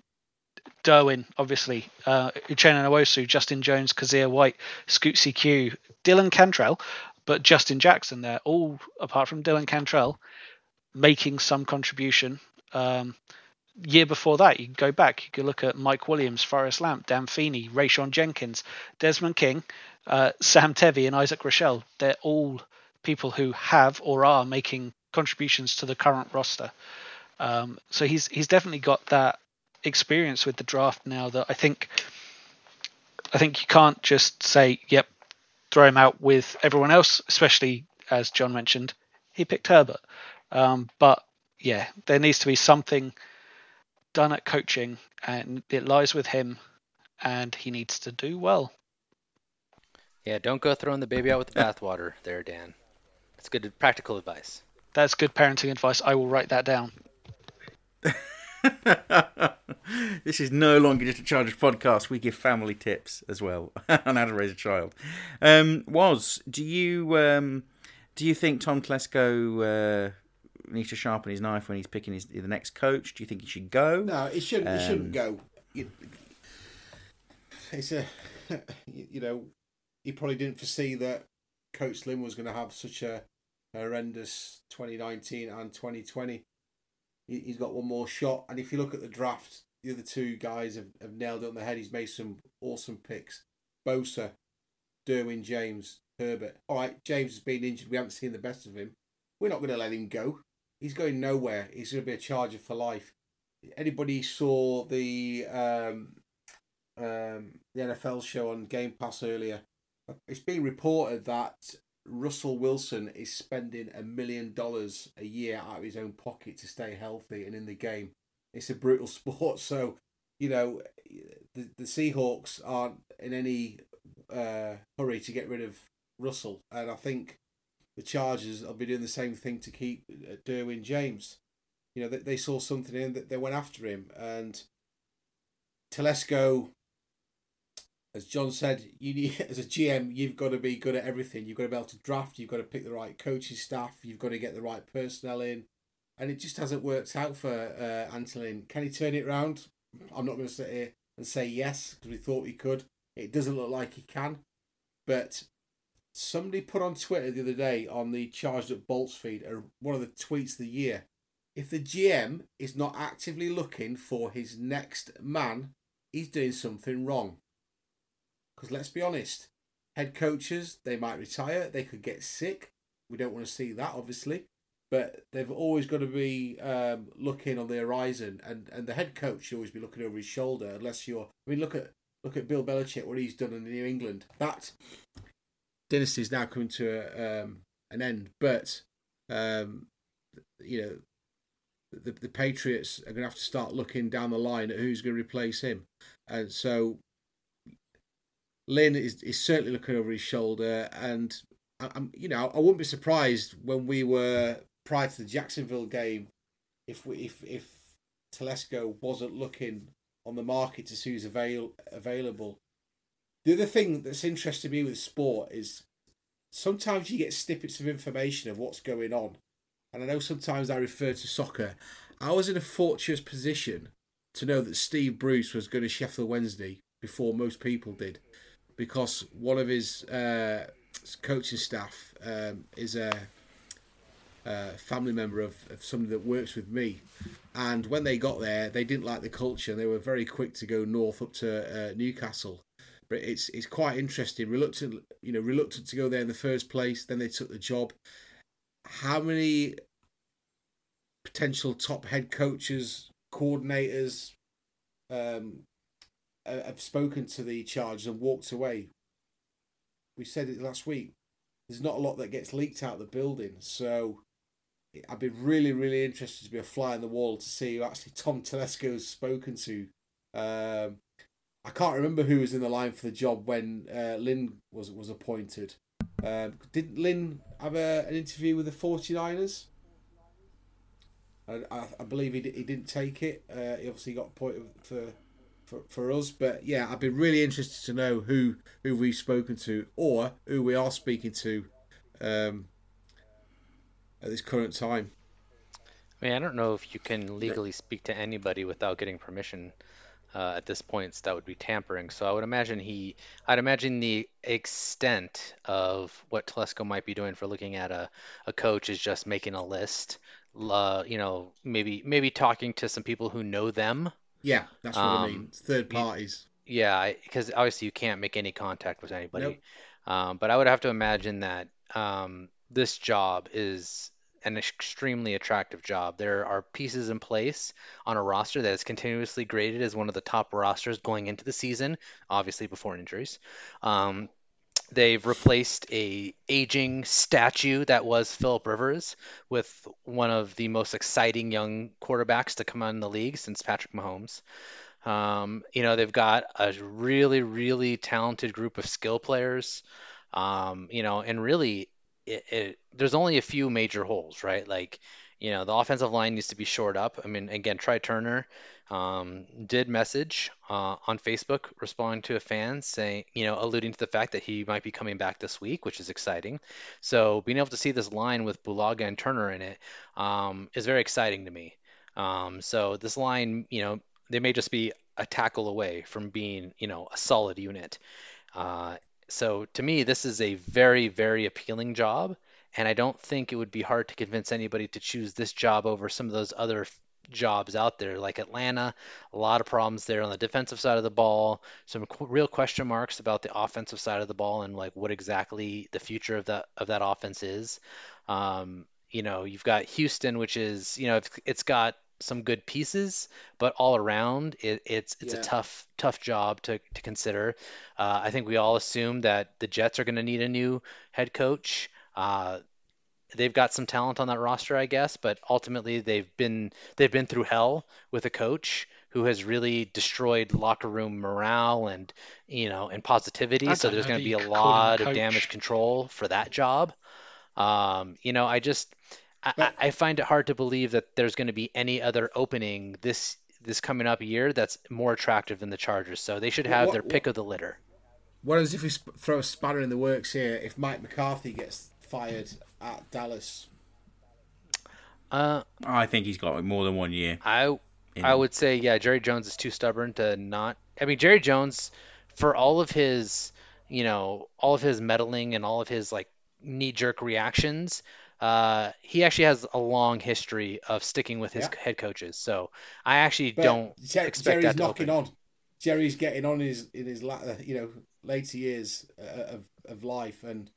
Derwin, obviously, uh, Uchenna Nwosu, Justin Jones, Kyzir White, Scootsy Q, Dylan Cantrell, but Justin Jackson there, all apart from Dylan Cantrell, making some contribution. Um, year before that, you can go back. You can look at Mike Williams, Forrest Lamp, Dan Feeney, Rayshawn Jenkins, Desmond King, uh, Sam Tevi, and Isaac Rochell. They're all people who have or are making contributions to the current roster. Um, so he's he's definitely got that experience with the draft now that I think I think you can't just say, "Yep, throw him out with everyone else." Especially as John mentioned, he picked Herbert. Um, but yeah, there needs to be something done at coaching, and it lies with him, and he needs to do well. Yeah, don't go throwing the baby out with the bathwater, there, Dan. That's good practical advice. That's good parenting advice. I will write that down. this is no longer just a Chargers podcast. We give family tips as well on how to raise a child. Um, was do you um, do you think Tom Telesco uh, needs to sharpen his knife when he's picking his, the next coach? Do you think he should go? No, it shouldn't. it Um, shouldn't go. It's a, you know, he probably didn't foresee that Coach Lynn was going to have such a horrendous 2019 and 2020. He- He's got one more shot, and if you look at the draft, the other two guys have, have nailed it on the head. He's made some awesome picks. Bosa, Derwin James, Herbert. All right, James has been injured. We haven't seen the best of him. We're not going to let him go. He's going nowhere. He's going to be a charger for life. anybody saw the um, um, the NFL show on Game Pass earlier, it's being reported that Russell Wilson is spending a million dollars a year out of his own pocket to stay healthy and in the game. It's a brutal sport, so you know the the Seahawks aren't in any uh, hurry to get rid of Russell, and I think the Chargers will be doing the same thing to keep uh, Derwin James. You know, they, they saw something in that they went after him, and Telesco, as John said, you need as a GM, you've got to be good at everything. You've got to be able to draft. You've got to pick the right coaching staff. You've got to get the right personnel in, and it just hasn't worked out for uh, Anthony Lynn. Can he turn it around? I'm not going to sit here and say yes because we thought he could. It doesn't look like he can, but somebody put on Twitter the other day on the Charged Up Bolts feed, one of the tweets of the year. If the GM is not actively looking for his next man, he's doing something wrong. Because let's be honest, head coaches, they might retire, they could get sick. We don't want to see that, obviously. But they've always got to be um, looking on the horizon, and, and the head coach should always be looking over his shoulder. Unless you're, I mean, look at look at Bill Belichick, what he's done in New England. That dynasty is now coming to a, um, an end. But um, you know, the the Patriots are going to have to start looking down the line at who's going to replace him, and so Lynn is is certainly looking over his shoulder, and I, am you know I wouldn't be surprised when we were prior to the Jacksonville game if we if if Telesco wasn't looking on the market to see who's avail- available the other thing that's interesting me with sport is sometimes you get snippets of information of what's going on. And I know sometimes I refer to soccer. I was in a fortuitous position to know that Steve Bruce was going to Sheffield Wednesday before most people did, because one of his uh, coaching staff um, is a, a, family member of, of somebody that works with me. And when they got there, they didn't like the culture. and They were very quick to go north up to uh, Newcastle but it's it's quite interesting. Reluctant, you know, reluctant to go there in the first place. Then they took the job. How many potential top head coaches, coordinators, um, have spoken to the Chargers and walked away? We said it last week. There's not a lot that gets leaked out of the building, so I'd be really, really interested to be a fly on the wall to see who actually Tom Telesco has spoken to. Um, I can't remember who was in the line for the job when uh, Lynn was was appointed. Um, did Lynn have a, an interview with the 49ers? I, I, I believe he, he didn't take it. Uh, he obviously got appointed for, for for us. But yeah, I'd be really interested to know who who we've spoken to or who we are speaking to um, at this current time. I mean, I don't know if you can legally speak to anybody without getting permission uh, at this point that would be tampering. So I would imagine he, I'd imagine the extent of what Telesco might be doing for looking at a, a coach is just making a list. Uh, you know, maybe maybe talking to some people who know them. Yeah, that's what um, I mean. Third parties. Yeah, because obviously you can't make any contact with anybody. Nope. Um, but I would have to imagine that um, this job is an extremely attractive job. There are pieces in place on a roster that is continuously graded as one of the top rosters going into the season, obviously before injuries. Um, they've replaced a aging statue that was Philip Rivers with one of the most exciting young quarterbacks to come on the league since Patrick Mahomes. Um, you know, they've got a really, really talented group of skill players. Um, you know, and really it, it, there's only a few major holes, right? Like, you know, the offensive line needs to be shored up. I mean, again, Trai Turner um, did message uh, on Facebook responding to a fan saying, you know, alluding to the fact that he might be coming back this week, which is exciting. So being able to see this line with Bulaga and Turner in it um, is very exciting to me. Um, so this line, you know, they may just be a tackle away from being, you know, a solid unit. Uh, so to me, this is a very, very appealing job. And I don't think it would be hard to convince anybody to choose this job over some of those other jobs out there, like Atlanta. A lot of problems there on the defensive side of the ball. Some qu- real question marks about the offensive side of the ball and like what exactly the future of that of that offense is. Um, you know, you've got Houston, which is you know it's, it's got some good pieces, but all around it, it's it's Yeah. a tough tough job to to consider. Uh, I think we all assume that the Jets are going to need a new head coach. Uh, they've got some talent on that roster, I guess, but ultimately they've been they've been through hell with a coach who has really destroyed locker room morale and you know and positivity. So there's going to be a lot of damage control for that job. Um, you know, I just I, I I find it hard to believe that there's going to be any other opening this this coming up year that's more attractive than the Chargers. So they should have what- their pick of the litter. What happens if we sp- throw a spanner in the works here? If Mike McCarthy gets fired at Dallas, Uh, I think he's got more than one year. I in I would say yeah, Jerry Jones is too stubborn to not. I mean, Jerry Jones, for all of his, you know, all of his meddling and all of his like knee-jerk reactions, uh, he actually has a long history of sticking with his Yeah. head coaches. So I actually but don't Jer- expect Jerry's that to knocking open. on. Jerry's getting on in his in his latter, you know, later years uh, of of life, and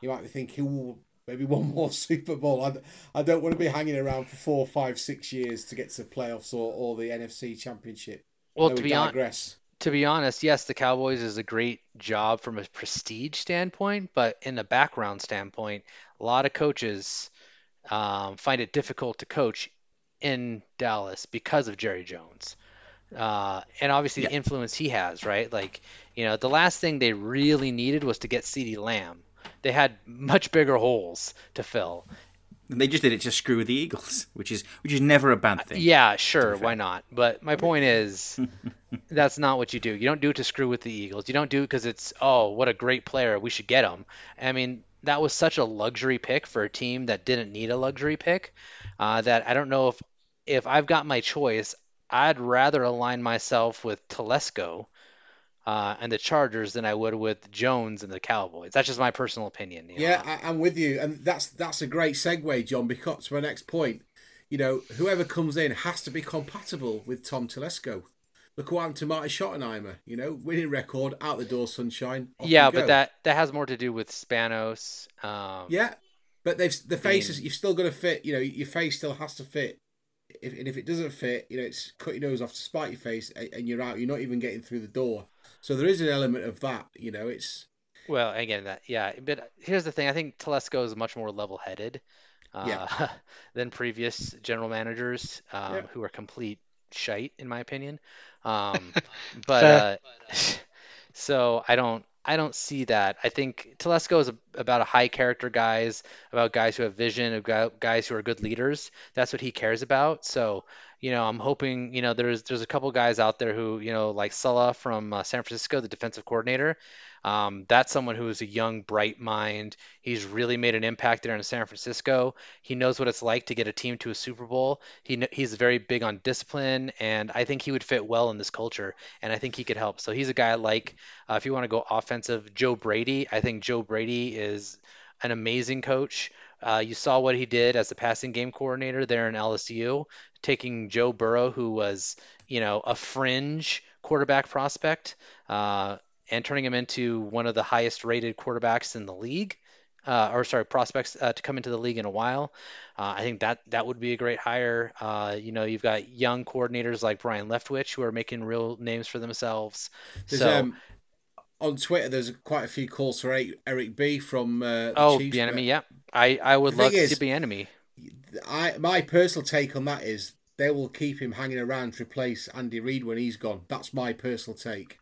you might be thinking, "Ooh, maybe one more Super Bowl." I, I don't want to be hanging around for four, five, six years to get to playoffs or, or the NFC Championship. Well, No, to we be on, digress. To be honest, yes, the Cowboys is a great job from a prestige standpoint, but in a background standpoint, a lot of coaches um, find it difficult to coach in Dallas because of Jerry Jones. Uh, and obviously the influence he has, right? Like, you know, the last thing they really needed was to get CeeDee Lamb. They had much bigger holes to fill. They just did it to screw with the Eagles, which is which is never a bad thing. Yeah, sure, why not? But my point is, that's not what you do. You don't do it to screw with the Eagles. You don't do it because it's, oh, what a great player. We should get him. I mean, that was such a luxury pick for a team that didn't need a luxury pick uh, that I don't know if if I've got my choice, I'd rather align myself with Telesco uh, and the Chargers than I would with Jones and the Cowboys. That's just my personal opinion. you know. Yeah, I, I'm with you, and that's that's a great segue, John. Because to my next point, you know, whoever comes in has to be compatible with Tom Telesco. Look what happened to Marty Schottenheimer. You know, winning record, out the door, sunshine. yeah, but go. that that has more to do with Spanos. Um, Yeah, but they've the faces. mean- You've still got to fit. You know, your face still has to fit. If, and if it doesn't fit, you know, it's cut your nose off to spite your face, and, and you're out. You're not even getting through the door. So there is an element of that. You know, it's Well, again, that yeah, but here's the thing. I think Telesco is much more level-headed uh, Yeah. than previous general managers um, Yeah. who are complete shite, in my opinion. Um, but uh, so I don't I don't see that. I think Telesco is a, about a high character guys, about guys who have vision, about guys who are good leaders. That's what he cares about. So you know, I'm hoping, you know, there's there's a couple guys out there who, you know, like Saleh from uh, San Francisco, the defensive coordinator. Um, that's someone who is a young, bright mind. He's really made an impact there in San Francisco. He knows what it's like to get a team to a Super Bowl. He he's very big on discipline, and I think he would fit well in this culture. And I think he could help. So he's a guy I like. Uh, if you want to go offensive, Joe Brady. I think Joe Brady is an amazing coach. Uh, you saw what he did as the passing game coordinator there in LSU, taking Joe Burrow, who was, you know, a fringe quarterback prospect, uh, and turning him into one of the highest rated quarterbacks in the league. Uh, or sorry, prospects uh, to come into the league in a while. Uh, I think that that would be a great hire. Uh, you know, you've got young coordinators like Byron Leftwich who are making real names for themselves. there's so, um on Twitter. There's quite a few calls for Eric, Eric B from uh, the oh, Chiefs, the but- enemy, yeah. I, I would The love thing to be enemy. I my personal take on that is they will keep him hanging around to replace Andy Reid when he's gone. That's my personal take.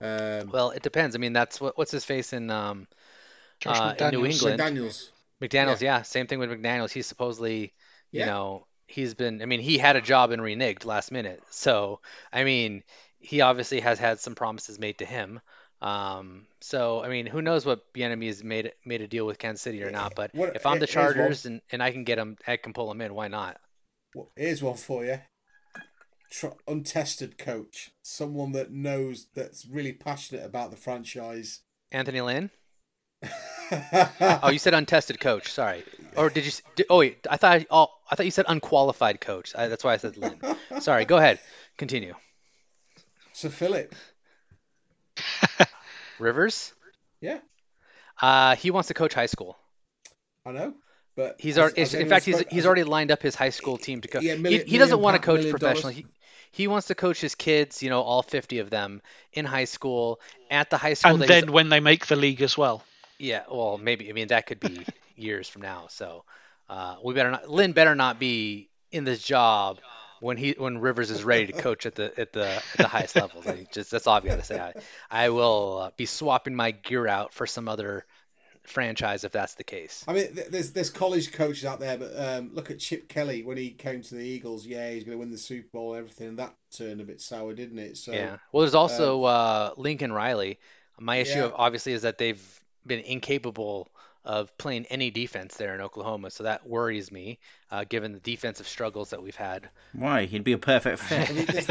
Um, Well, it depends. I mean, that's what what's his face in um Josh uh, in New McDaniels. England. Daniels. McDaniels, yeah. same thing with McDaniels. He's supposedly, you Yeah. know, he's been. I mean, he had a job and reneged last minute. So, I mean, he obviously has had some promises made to him. Um, so, I mean, who knows what Bieniemy has made made a deal with Kansas City or not? But What- if I'm the here's one. Chargers and, and I can get him, I can pull him in. Why not? Well, here's one for you. Tr- untested coach, someone that knows that's really passionate about the franchise. Anthony Lynn? Oh, you said untested coach. Sorry. Or did you? Did, oh wait, I thought. Oh, I thought you said unqualified coach. I, that's why I said Lynn. Sorry. Go ahead. Continue. So Philip. Rivers. Yeah, Uh, he wants to coach high school. I know. But He's has- already, has in fact, he's spoke- he's has- already lined up his high school team to coach. Yeah, he, million- he doesn't want to coach million professionally. He, he wants to coach his kids, you know, all 50 of them in high school at the high school. and then when they make the league as well. yeah, well, maybe. I mean, that could be years from now. So uh, we better not. Lynn better not be in this job when he when Rivers is ready to coach at the at the at the highest levels. I just that's all I've got to say. I, I will uh, be swapping my gear out for some other franchise if that's the case. I mean, there's there's college coaches out there, but um, look at Chip Kelly when he came to the Eagles. Yeah, he's going to win the Super Bowl and everything. That turned a bit sour, didn't it? So Yeah. Well, there's also uh, Lincoln Riley. My issue, Yeah. obviously, is that they've been incapable of playing any defense there in Oklahoma. So that worries me, uh, given the defensive struggles that we've had. Why? He'd be a perfect I mean, there's,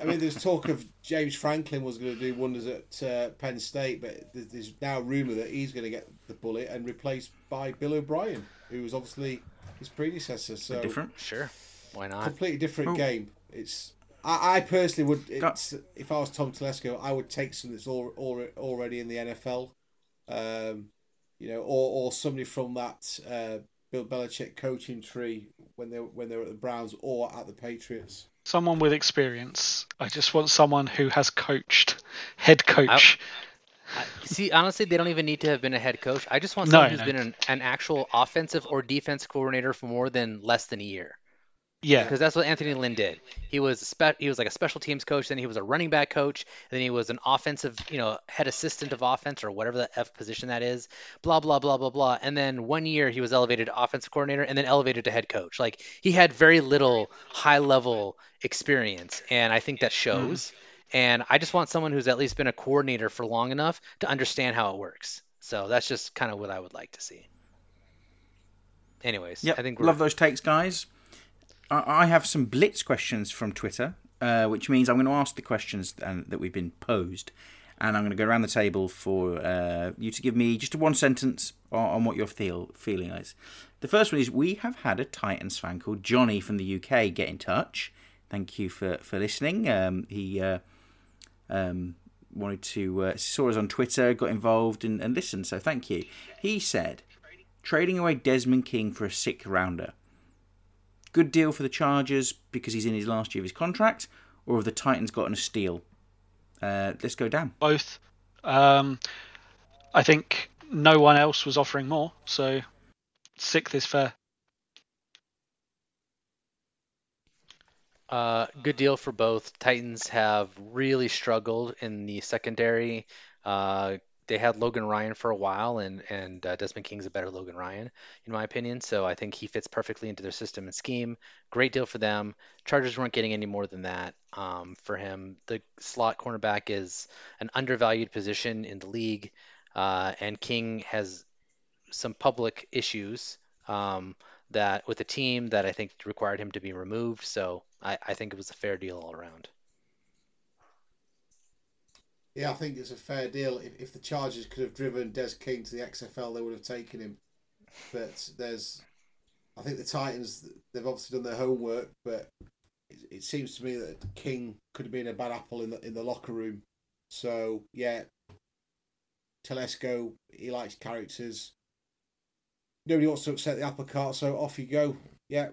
I mean, there's talk of James Franklin was going to do wonders at uh, Penn State, but there's, there's now rumour that he's going to get the bullet and replaced by Bill O'Brien, who was obviously his predecessor. So Different. Sure. Why not? completely different Oh. game. It's I, I personally would. It's, if I was Tom Telesco, I would take someone that's al- al- already in the NFL, um, you know, or, or somebody from that uh, Bill Belichick coaching tree when they when they were at the Browns or at the Patriots. Someone with experience. I just want someone who has coached, head coach. I- See, honestly, they don't even need to have been a head coach. I just want No, someone who's no. been an, an actual offensive or defense coordinator for more than less than a year. Yeah, because that's what Anthony Lynn did. He was spe- he was like a special teams coach, then he was a running back coach, then he was an offensive, you know, head assistant of offense or whatever the f position that is. Blah blah blah blah blah. And then one year he was elevated to offensive coordinator, and then elevated to head coach. Like he had very little high level experience, and I think that mm-hmm. shows. And I just want someone who's at least been a coordinator for long enough to understand how it works. So that's just kind of what I would like to see. Anyways, Yep. I think we're Love those takes, guys. I, have some blitz questions from Twitter, uh, which means I'm going to ask the questions um, that we've been posed, and I'm going to go around the table for uh, you to give me just a one sentence on, what your feel feeling is. The first one is we have had a Titans fan called Johnny from the UK get in touch. Thank you for for listening. Um, he. Uh, um, wanted to uh, saw us on Twitter, got involved and, and listened. So thank you. He said, trading away Desmond King for a sixth rounder. Good deal for the Chargers because he's in his last year of his contract, or have the Titans gotten a steal? Uh, let's go down. both. Um, I think no one else was offering more, so sixth is fair. Uh, good deal for both. Titans have really struggled in the secondary. Uh, they had Logan Ryan for a while, and and uh, Desmond King's a better Logan Ryan, in my opinion. So I think he fits perfectly into their system and scheme. Great deal for them. Chargers weren't getting any more than that um, for him. The slot cornerback is an undervalued position in the league, uh, and King has some public issues um, that with the team that I think required him to be removed. So I, I think it was a fair deal all around. Yeah, I think it's a fair deal. If, if the Chargers could have driven Des King to the XFL, they would have taken him. But there's, I think the Titans, they've obviously done their homework, but it, it seems to me that King could have been a bad apple in the in the locker room. So yeah, Telesco, he likes characters. Nobody wants to upset the apple cart, so off you go. Yeah,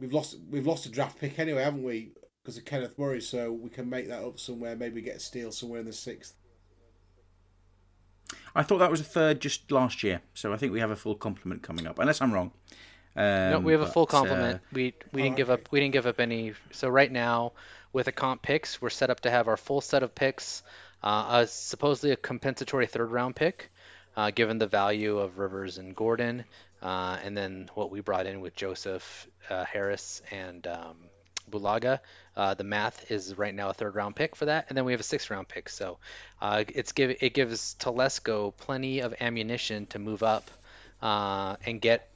we've lost we've lost a draft pick anyway, haven't we? Because of Kenneth Murray, so we can make that up somewhere. Maybe get a steal somewhere in the sixth. I thought that was a third just last year, so I think we have a full complement coming up, unless I'm wrong. Um, no, we have a but, full uh, complement. we we oh, didn't give up we didn't give up any. So right now with the comp picks, we're set up to have our full set of picks. Uh, a, supposedly a compensatory third round pick, uh, given the value of Rivers and Gordon, uh, and then what we brought in with Joseph uh, Harris and um, Bulaga. Uh, the math is right now a third round pick for that, and then we have a sixth round pick. So uh, it's give it gives Telesco plenty of ammunition to move up uh, and get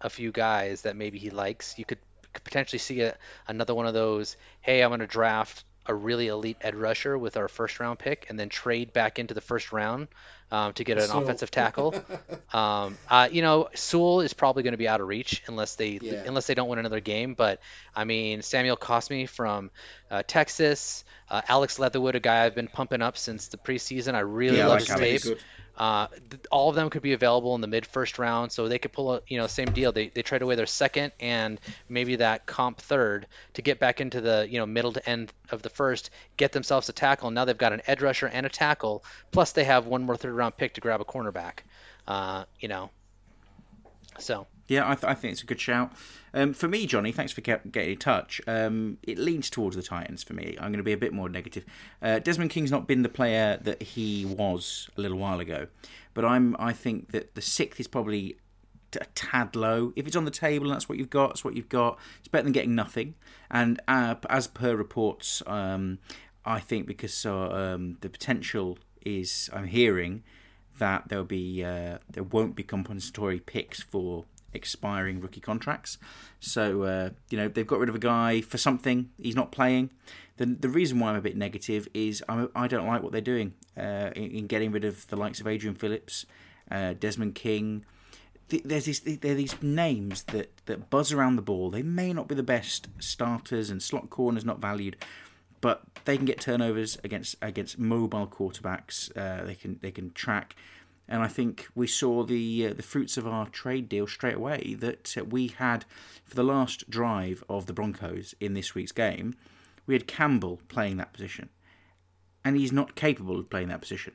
a few guys that maybe he likes. You could, potentially see a, another one of those. Hey, I'm going to draft a really elite ed rusher with our first round pick, and then trade back into the first round um, to get an So- offensive tackle. um, uh, you know, Sewell is probably going to be out of reach unless they Yeah. unless they don't win another game. But I mean, Samuel Cosmi from uh, Texas, uh, Alex Leatherwood, a guy I've been pumping up since the preseason. I really Yeah, love like his tape. Uh, th- all of them could be available in the mid first round, so they could pull a you know same deal. They they trade away their second and maybe that comp third to get back into the you know middle to end of the first, get themselves a tackle. Now they've got an edge rusher and a tackle, plus they have one more third round pick to grab a cornerback. Uh, you know, so Yeah, I, th- I think it's a good shout. Um, for me, Johnny, thanks for get- getting in touch. Um, it leans towards the Titans for me. I'm going to be a bit more negative. Uh, Desmond King's not been the player that he was a little while ago, but I'm. I think that the sixth is probably a tad low. If it's on the table and that's what you've got, it's what you've got. It's better than getting nothing. And uh, as per reports, um, I think because uh, um, the potential is, I'm hearing that there'll be uh, there won't be compensatory picks for expiring rookie contracts. So uh, you know they've got rid of a guy for something he's not playing. The the reason why I'm a bit negative is I'm, I don't like what they're doing uh, in, in getting rid of the likes of Adrian Phillips, uh, Desmond King. Th- There's these there are these names that, that buzz around the ball. They may not be the best starters, and slot corners not valued, but they can get turnovers against against mobile quarterbacks. Uh, they can they can track, and I think we saw the uh, the fruits of our trade deal straight away. That uh, we had for the last drive of the Broncos in this week's game, we had Campbell playing that position, and he's not capable of playing that position.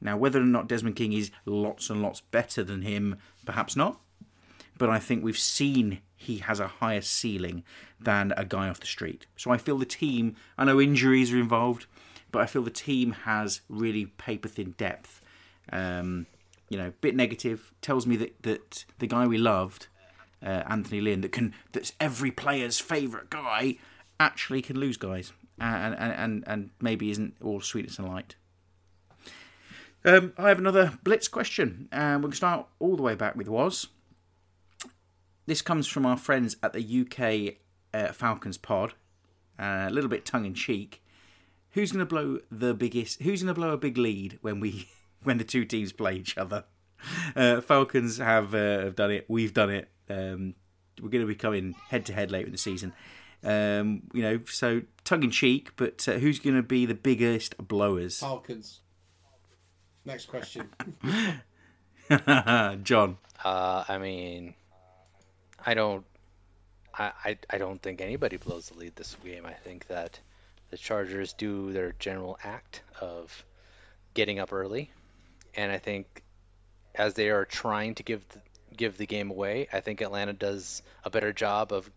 Now, whether or not Desmond King is lots and lots better than him, perhaps not. But I think we've seen he has a higher ceiling than a guy off the street. So I feel the team, I know injuries are involved, but I feel the team has really paper thin depth. Um, you know, bit negative. Tells me that, that the guy we loved, uh, Anthony Lynn, that can that's every player's favourite guy, actually can lose guys, and and and, and maybe isn't all sweetness and light. Um, I have another blitz question, and we'll start all the way back with Waz. This comes from our friends at the UK uh, Falcons pod, uh, a little bit tongue in cheek. Who's going to blow the biggest? Who's going to blow a big lead when we when the two teams play each other? Uh, Falcons have uh, have done it. We've done it. Um, we're going to be coming head to head later in the season. Um, you know, so tongue in cheek, but uh, who's going to be the biggest blowers? Falcons. Next question. John. Uh, I mean, I don't, I, I, I don't think anybody blows the lead this game. I think that the Chargers do their general act of getting up early, and I think as they are trying to give the, give the game away, I think Atlanta does a better job of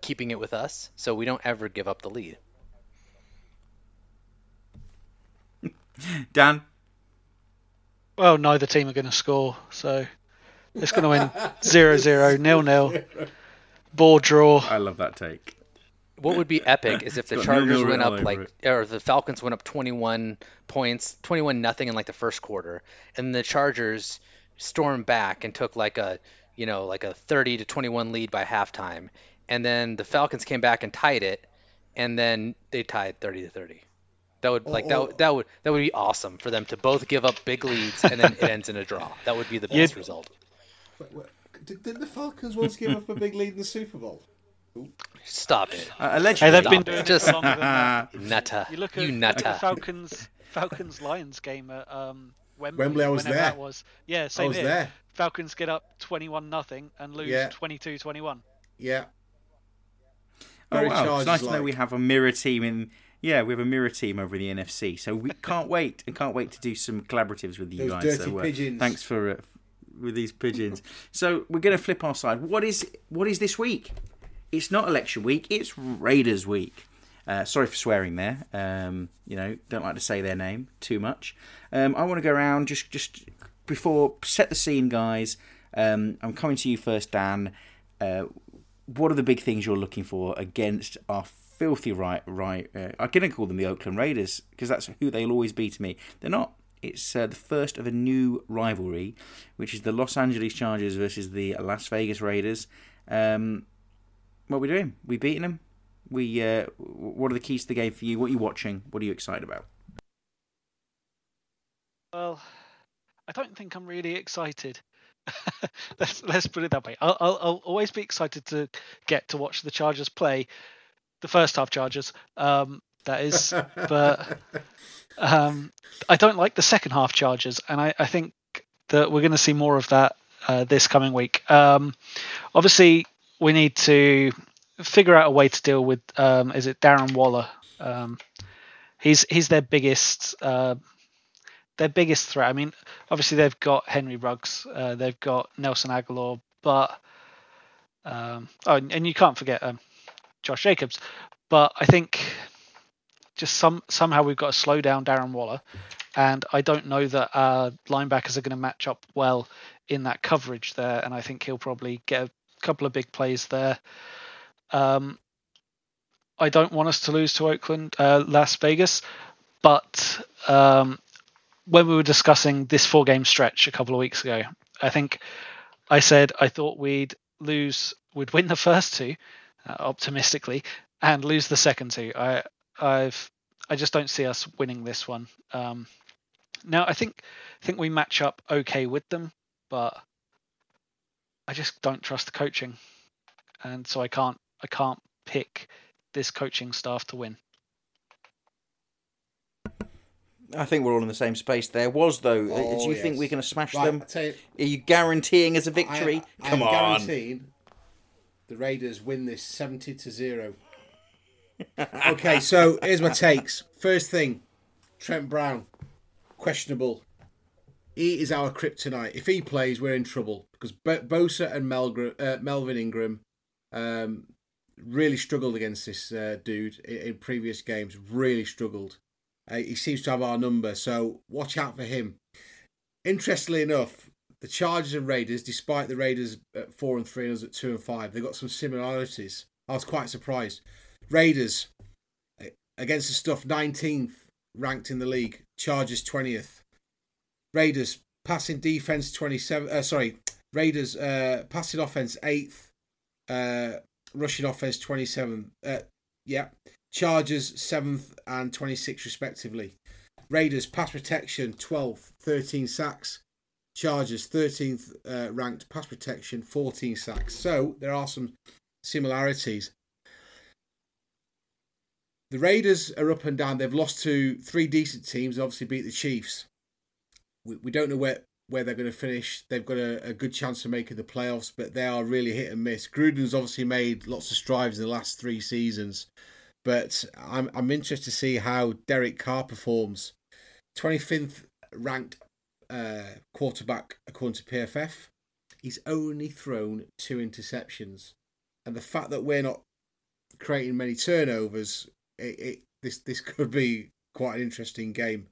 keeping it with us, so we don't ever give up the lead. Dan. Well, neither team are going to score, so it's going to win 0 0, nil nil, bore draw. I love that take. What would be epic is if the Chargers went up over like, it. or the Falcons went up 21 points, 21 nothing in like the first quarter, and the Chargers stormed back and took like a, you know, like a 30 to 21 lead by halftime, and then the Falcons came back and tied it, and then they tied 30 to 30. That would like that oh. would that would that would be awesome for them to both give up big leads and then it ends in a draw. That would be the best You'd- result. Wait, wait, Did, did the Falcons once give up a big lead in the Super Bowl? Stop it, Uh, Hey, allegedly, they've been Stop it. doing Just- longer than that. nutter. You look at, you look at the nutter. Falcons Falcons Lions game at um, Wembley. Wembley, I was there. That was. Yeah, I same was here. there. Falcons get up 21 nothing and lose Yeah. 22-21. Yeah. Oh, wow. It's Chargers nice to know we have a mirror team in. Yeah, we have a mirror team over in the NFC, so we can't wait and can't wait to do some collaboratives with you Those guys. dirty so, uh, pigeons. Thanks for uh, with these pigeons. so we're going to flip our side. What is what is this week? It's not election week. It's Raiders week. Uh, sorry for swearing there. Um, you know, don't like to say their name too much. Um, I want to go around just just before set the scene, guys. Um, I'm coming to you first, Dan. Uh, what are the big things you're looking for against our filthy right right uh, i'm going to call them the oakland raiders because that's who they'll always be to me they're not it's uh, the first of a new rivalry which is the los angeles chargers versus the las vegas raiders um, what are we doing we beating them we uh, what are the keys to the game for you what are you watching what are you excited about Well, I don't think I'm really excited. let's let's put it that way. I'll, I'll I'll always be excited to get to watch the Chargers play, the first half Chargers. Um, that is, but um, I don't like the second half Chargers, and I, I think that we're going to see more of that uh, this coming week. Um, obviously, we need to figure out a way to deal with. Um, is it Darren Waller? Um, he's he's their biggest uh, their biggest threat. I mean, obviously they've got Henry Ruggs, uh, they've got Nelson Agholor, but um, oh, and you can't forget um, Josh Jacobs. But I think just some somehow we've got to slow down Darren Waller, and I don't know that our linebackers are going to match up well in that coverage there, and I think he'll probably get a couple of big plays there. Um, I don't want us to lose to Oakland, uh, Las Vegas, but um, when we were discussing this four game stretch a couple of weeks ago, I think I said I thought we'd lose, we'd win the first two, uh, optimistically, and lose the second two. I, I've, I just don't see us winning this one. Um, now I think, I think we match up okay with them, but I just don't trust the coaching, and so I can't, I can't pick this coaching staff to win. I think we're all in the same space there. Was though, Oh, do you oh, think we're going to smash Right, them? You, Are you guaranteeing us a victory? I, Come I'm on. guaranteeing the Raiders win this 70 to 0. okay, so here's my takes. First thing, Trent Brown, questionable. He is our kryptonite. If he plays, we're in trouble because Bo- Bosa and Melgr- uh, Melvin Ingram um, really struggled against this uh, dude in, in previous games. Really struggled. Uh, he seems to have our number, so watch out for him. Interestingly enough, the Chargers and Raiders, despite the Raiders at four and three and us at two and five, they've got some similarities. I was quite surprised. Raiders eh, against the stuff 19th ranked in the league, Chargers 20th. Raiders passing defense 27. Uh, sorry, Raiders uh, passing offense 8th, uh, rushing offense 27. Uh, yeah, Chargers 7th and 26th respectively. Raiders pass protection 12th, 13 sacks. Chargers 13th uh, ranked pass protection, 14 sacks. So there are some similarities. The Raiders are up and down. They've lost to three decent teams. Obviously, beat the Chiefs. We, we don't know where where they're going to finish. They've got a, a good chance of making the playoffs, but they are really hit and miss. Gruden's obviously made lots of strides in the last three seasons, but I'm I'm interested to see how Derek Carr performs. 25th ranked uh, quarterback according to PFF. He's only thrown two interceptions, and the fact that we're not creating many turnovers, it, it this this could be quite an interesting game.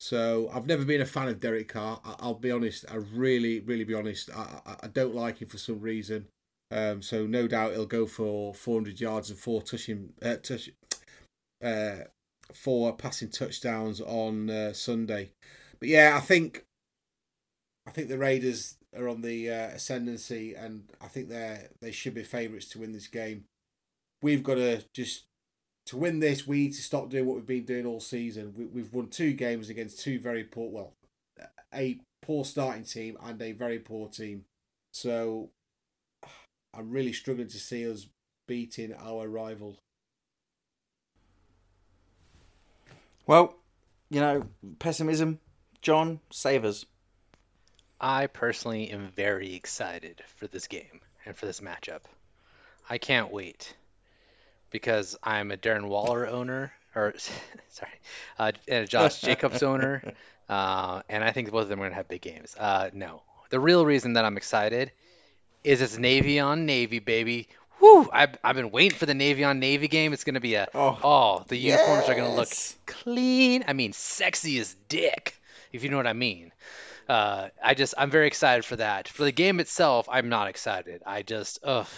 So I've never been a fan of Derek Carr. I, I'll be honest. I really, really be honest. I, I, I don't like him for some reason. Um, so no doubt he'll go for 400 yards and four touching uh, touch, uh, four passing touchdowns on uh, Sunday. But yeah, I think I think the Raiders are on the uh, ascendancy, and I think they they should be favourites to win this game. We've got to just to win this. We need to stop doing what we've been doing all season. We, we've won two games against two very poor, well, a poor starting team and a very poor team. So I'm really struggling to see us beating our rival. Well, you know, pessimism. John, save us. I personally am very excited for this game and for this matchup. I can't wait because I'm a Darren Waller owner, or sorry, uh, and a Josh Jacobs owner, uh, and I think both of them are going to have big games. Uh, no, the real reason that I'm excited is it's Navy on Navy, baby. Woo! I've, I've been waiting for the Navy on Navy game. It's going to be a Oh, oh, the uniforms are going to look clean. I mean, sexy as dick, if you know what I mean. Uh, I just I'm very excited for that. For the game itself, I'm not excited. I just ugh,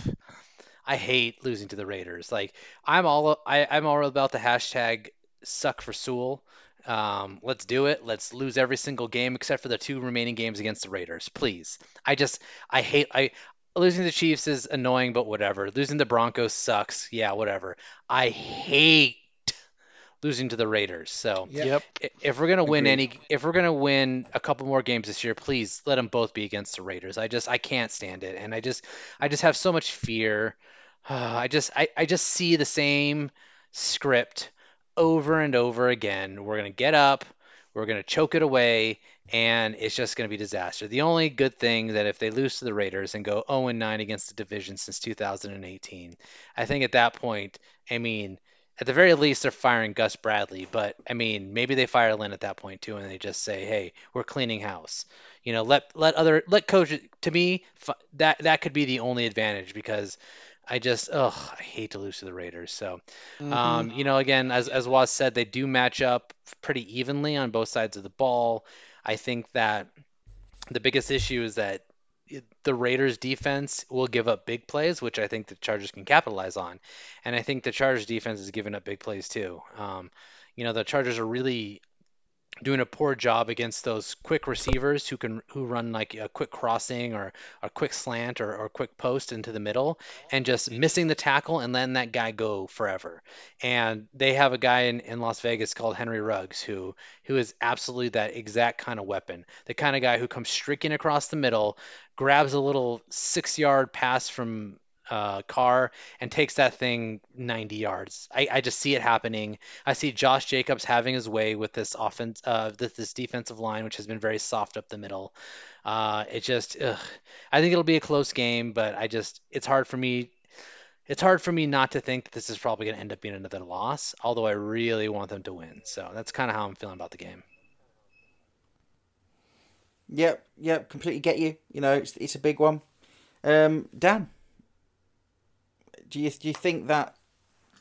I hate losing to the Raiders. Like I'm all I, I'm all about the hashtag suck for Sewell. Um, let's do it. Let's lose every single game except for the two remaining games against the Raiders, please. I just I hate I losing the Chiefs is annoying, but whatever. Losing the Broncos sucks. Yeah, whatever. I hate losing to the Raiders. So Yep. if we're gonna win Agreed. any, if we're gonna win a couple more games this year, please let them both be against the Raiders. I just I can't stand it, and I just I just have so much fear. I just I, I just see the same script over and over again. We're gonna get up, we're to choke it away, and it's just to be disaster. The only good thing that if they lose to the Raiders and go 0 9 against the division since 2018, I think at that point, I mean, at the very least, they're firing Gus Bradley. But I mean, maybe they fire Lynn at that point too, and they just say, "Hey, we're cleaning house." You know, let let other let coaches. To me, that that could be the only advantage because I just, ugh, I hate to lose to the Raiders. So, mm-hmm. um, you know, again, as as Waz said, they do match up pretty evenly on both sides of the ball. I think that the biggest issue is that the Raiders defense will give up big plays, which I think the Chargers can capitalize on. And I think the Chargers defense is giving up big plays too. Um, you know, the Chargers are really doing a poor job against those quick receivers who can who run like a quick crossing or a quick slant or, or quick post into the middle and just missing the tackle and letting that guy go forever. And they have a guy in, in Las Vegas called Henry Ruggs who who is absolutely that exact kind of weapon. The kind of guy who comes streaking across the middle, grabs a little six yard pass from uh, Carr and takes that thing 90 yards. I, I just see it happening. I see Josh Jacobs having his way with this offense, uh, this, this defensive line, which has been very soft up the middle. Uh, it just, ugh. I think it'll be a close game, but I just, it's hard for me. It's hard for me not to think that this is probably going to end up being another loss, although I really want them to win. So that's kind of how I'm feeling about the game. Yep, yep, completely get you. You know, it's it's a big one. Um, Dan, do you do you think that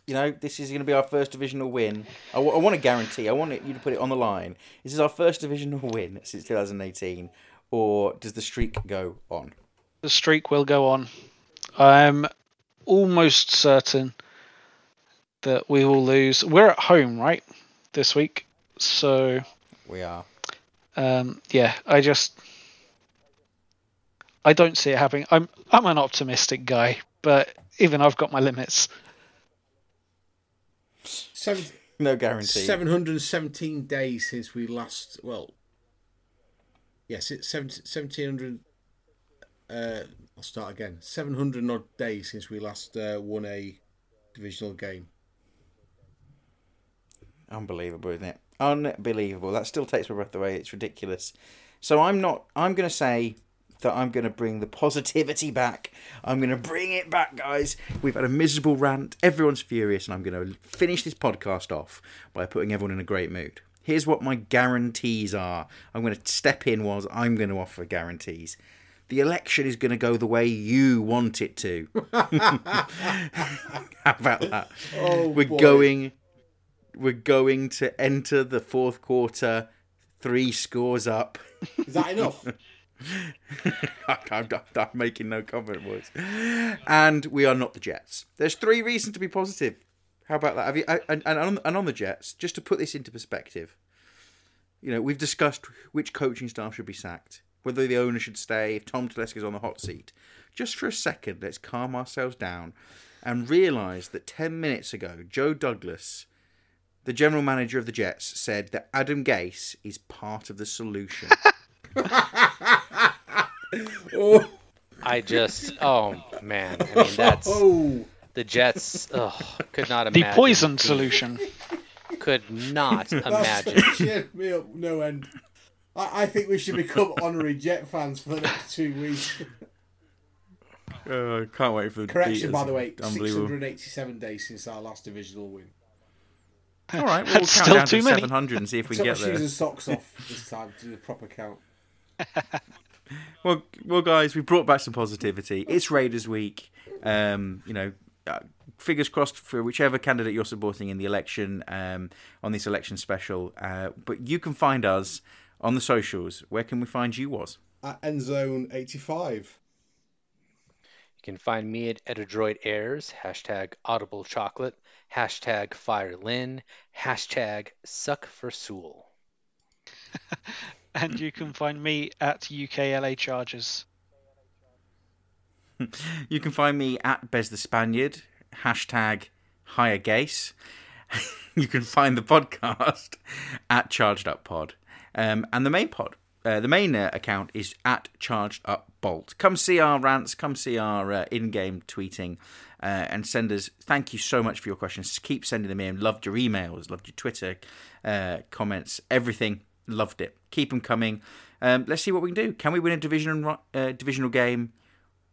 you know this is going to be our first divisional win? I, w- I want to guarantee. I want you to put it on the line. This is our first divisional win since 2018, or does the streak go on? The streak will go on. I'm almost certain that we will lose. We're at home, right, this week. So we are. Um, yeah, I just I don't see it happening. I'm I'm an optimistic guy, but even I've got my limits. Seven, no guarantee. 717 days since we last. Well, yes, it's 1700. Uh, I'll start again. 700 odd days since we last uh, won a divisional game. Unbelievable, isn't it? Unbelievable. That still takes my breath away. It's ridiculous. So I'm not. I'm going to say that I'm going to bring the positivity back. I'm going to bring it back, guys. We've had a miserable rant. Everyone's furious, and I'm going to finish this podcast off by putting everyone in a great mood. Here's what my guarantees are. I'm going to step in whilst I'm going to offer guarantees. The election is going to go the way you want it to. How about that? Oh, we're boy. going. We're going to enter the fourth quarter three scores up. Is that enough? I'm, I'm, making no comment, boys. And we are not the Jets. There's three reasons to be positive. How about that? Have you, and, and, on, and on the Jets, just to put this into perspective, you know, we've discussed which coaching staff should be sacked, whether the owner should stay, if Tom Telesco's on the hot seat. Just for a second, let's calm ourselves down and realise that 10 minutes ago, Joe Douglas, the general manager of the Jets, said that Adam Gase is part of the solution. oh. I just, oh man, I mean that's Oh. the Jets. Oh, could not imagine The imagine. poison solution. Could not That's imagine. cheered me up no end. I, I think we should become honorary Jet fans for the next two weeks. Uh, can't wait for the Correction, by the way, Unbelievable. 687 days since our last divisional win. All right, we'll That's count still down too to many. 700 and see if we can get there. shoes and socks off this time to do the proper count. Well, well, guys, we brought back some positivity. It's Raiders week. Um, you know, uh, fingers crossed for whichever candidate you're supporting in the election um, on this election special. Uh, but you can find us on the socials. Where can we find you? Was At End Zone 85. You can find me at Edadroid Airs, hashtag Audible Chocolate, hashtag Fire Lynn, hashtag Suck for Sewell. and you can find me at UKLA Chargers. you can find me at Bez the Spaniard. Hashtag Higher Gase. you can find the podcast at Charged Up Pod, um, and the main pod. Uh, the main uh, account is at Charged Up Bolt. Come see our rants, come see our uh, in-game tweeting, uh, and send us. Thank you so much for your questions. Keep sending them in. Loved your emails, loved your Twitter uh, comments, everything. Loved it. Keep them coming. Um, let's see what we can do. Can we win a division uh, divisional game,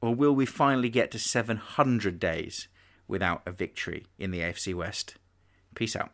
or will we finally get to 700 days without a victory in the AFC West? Peace out.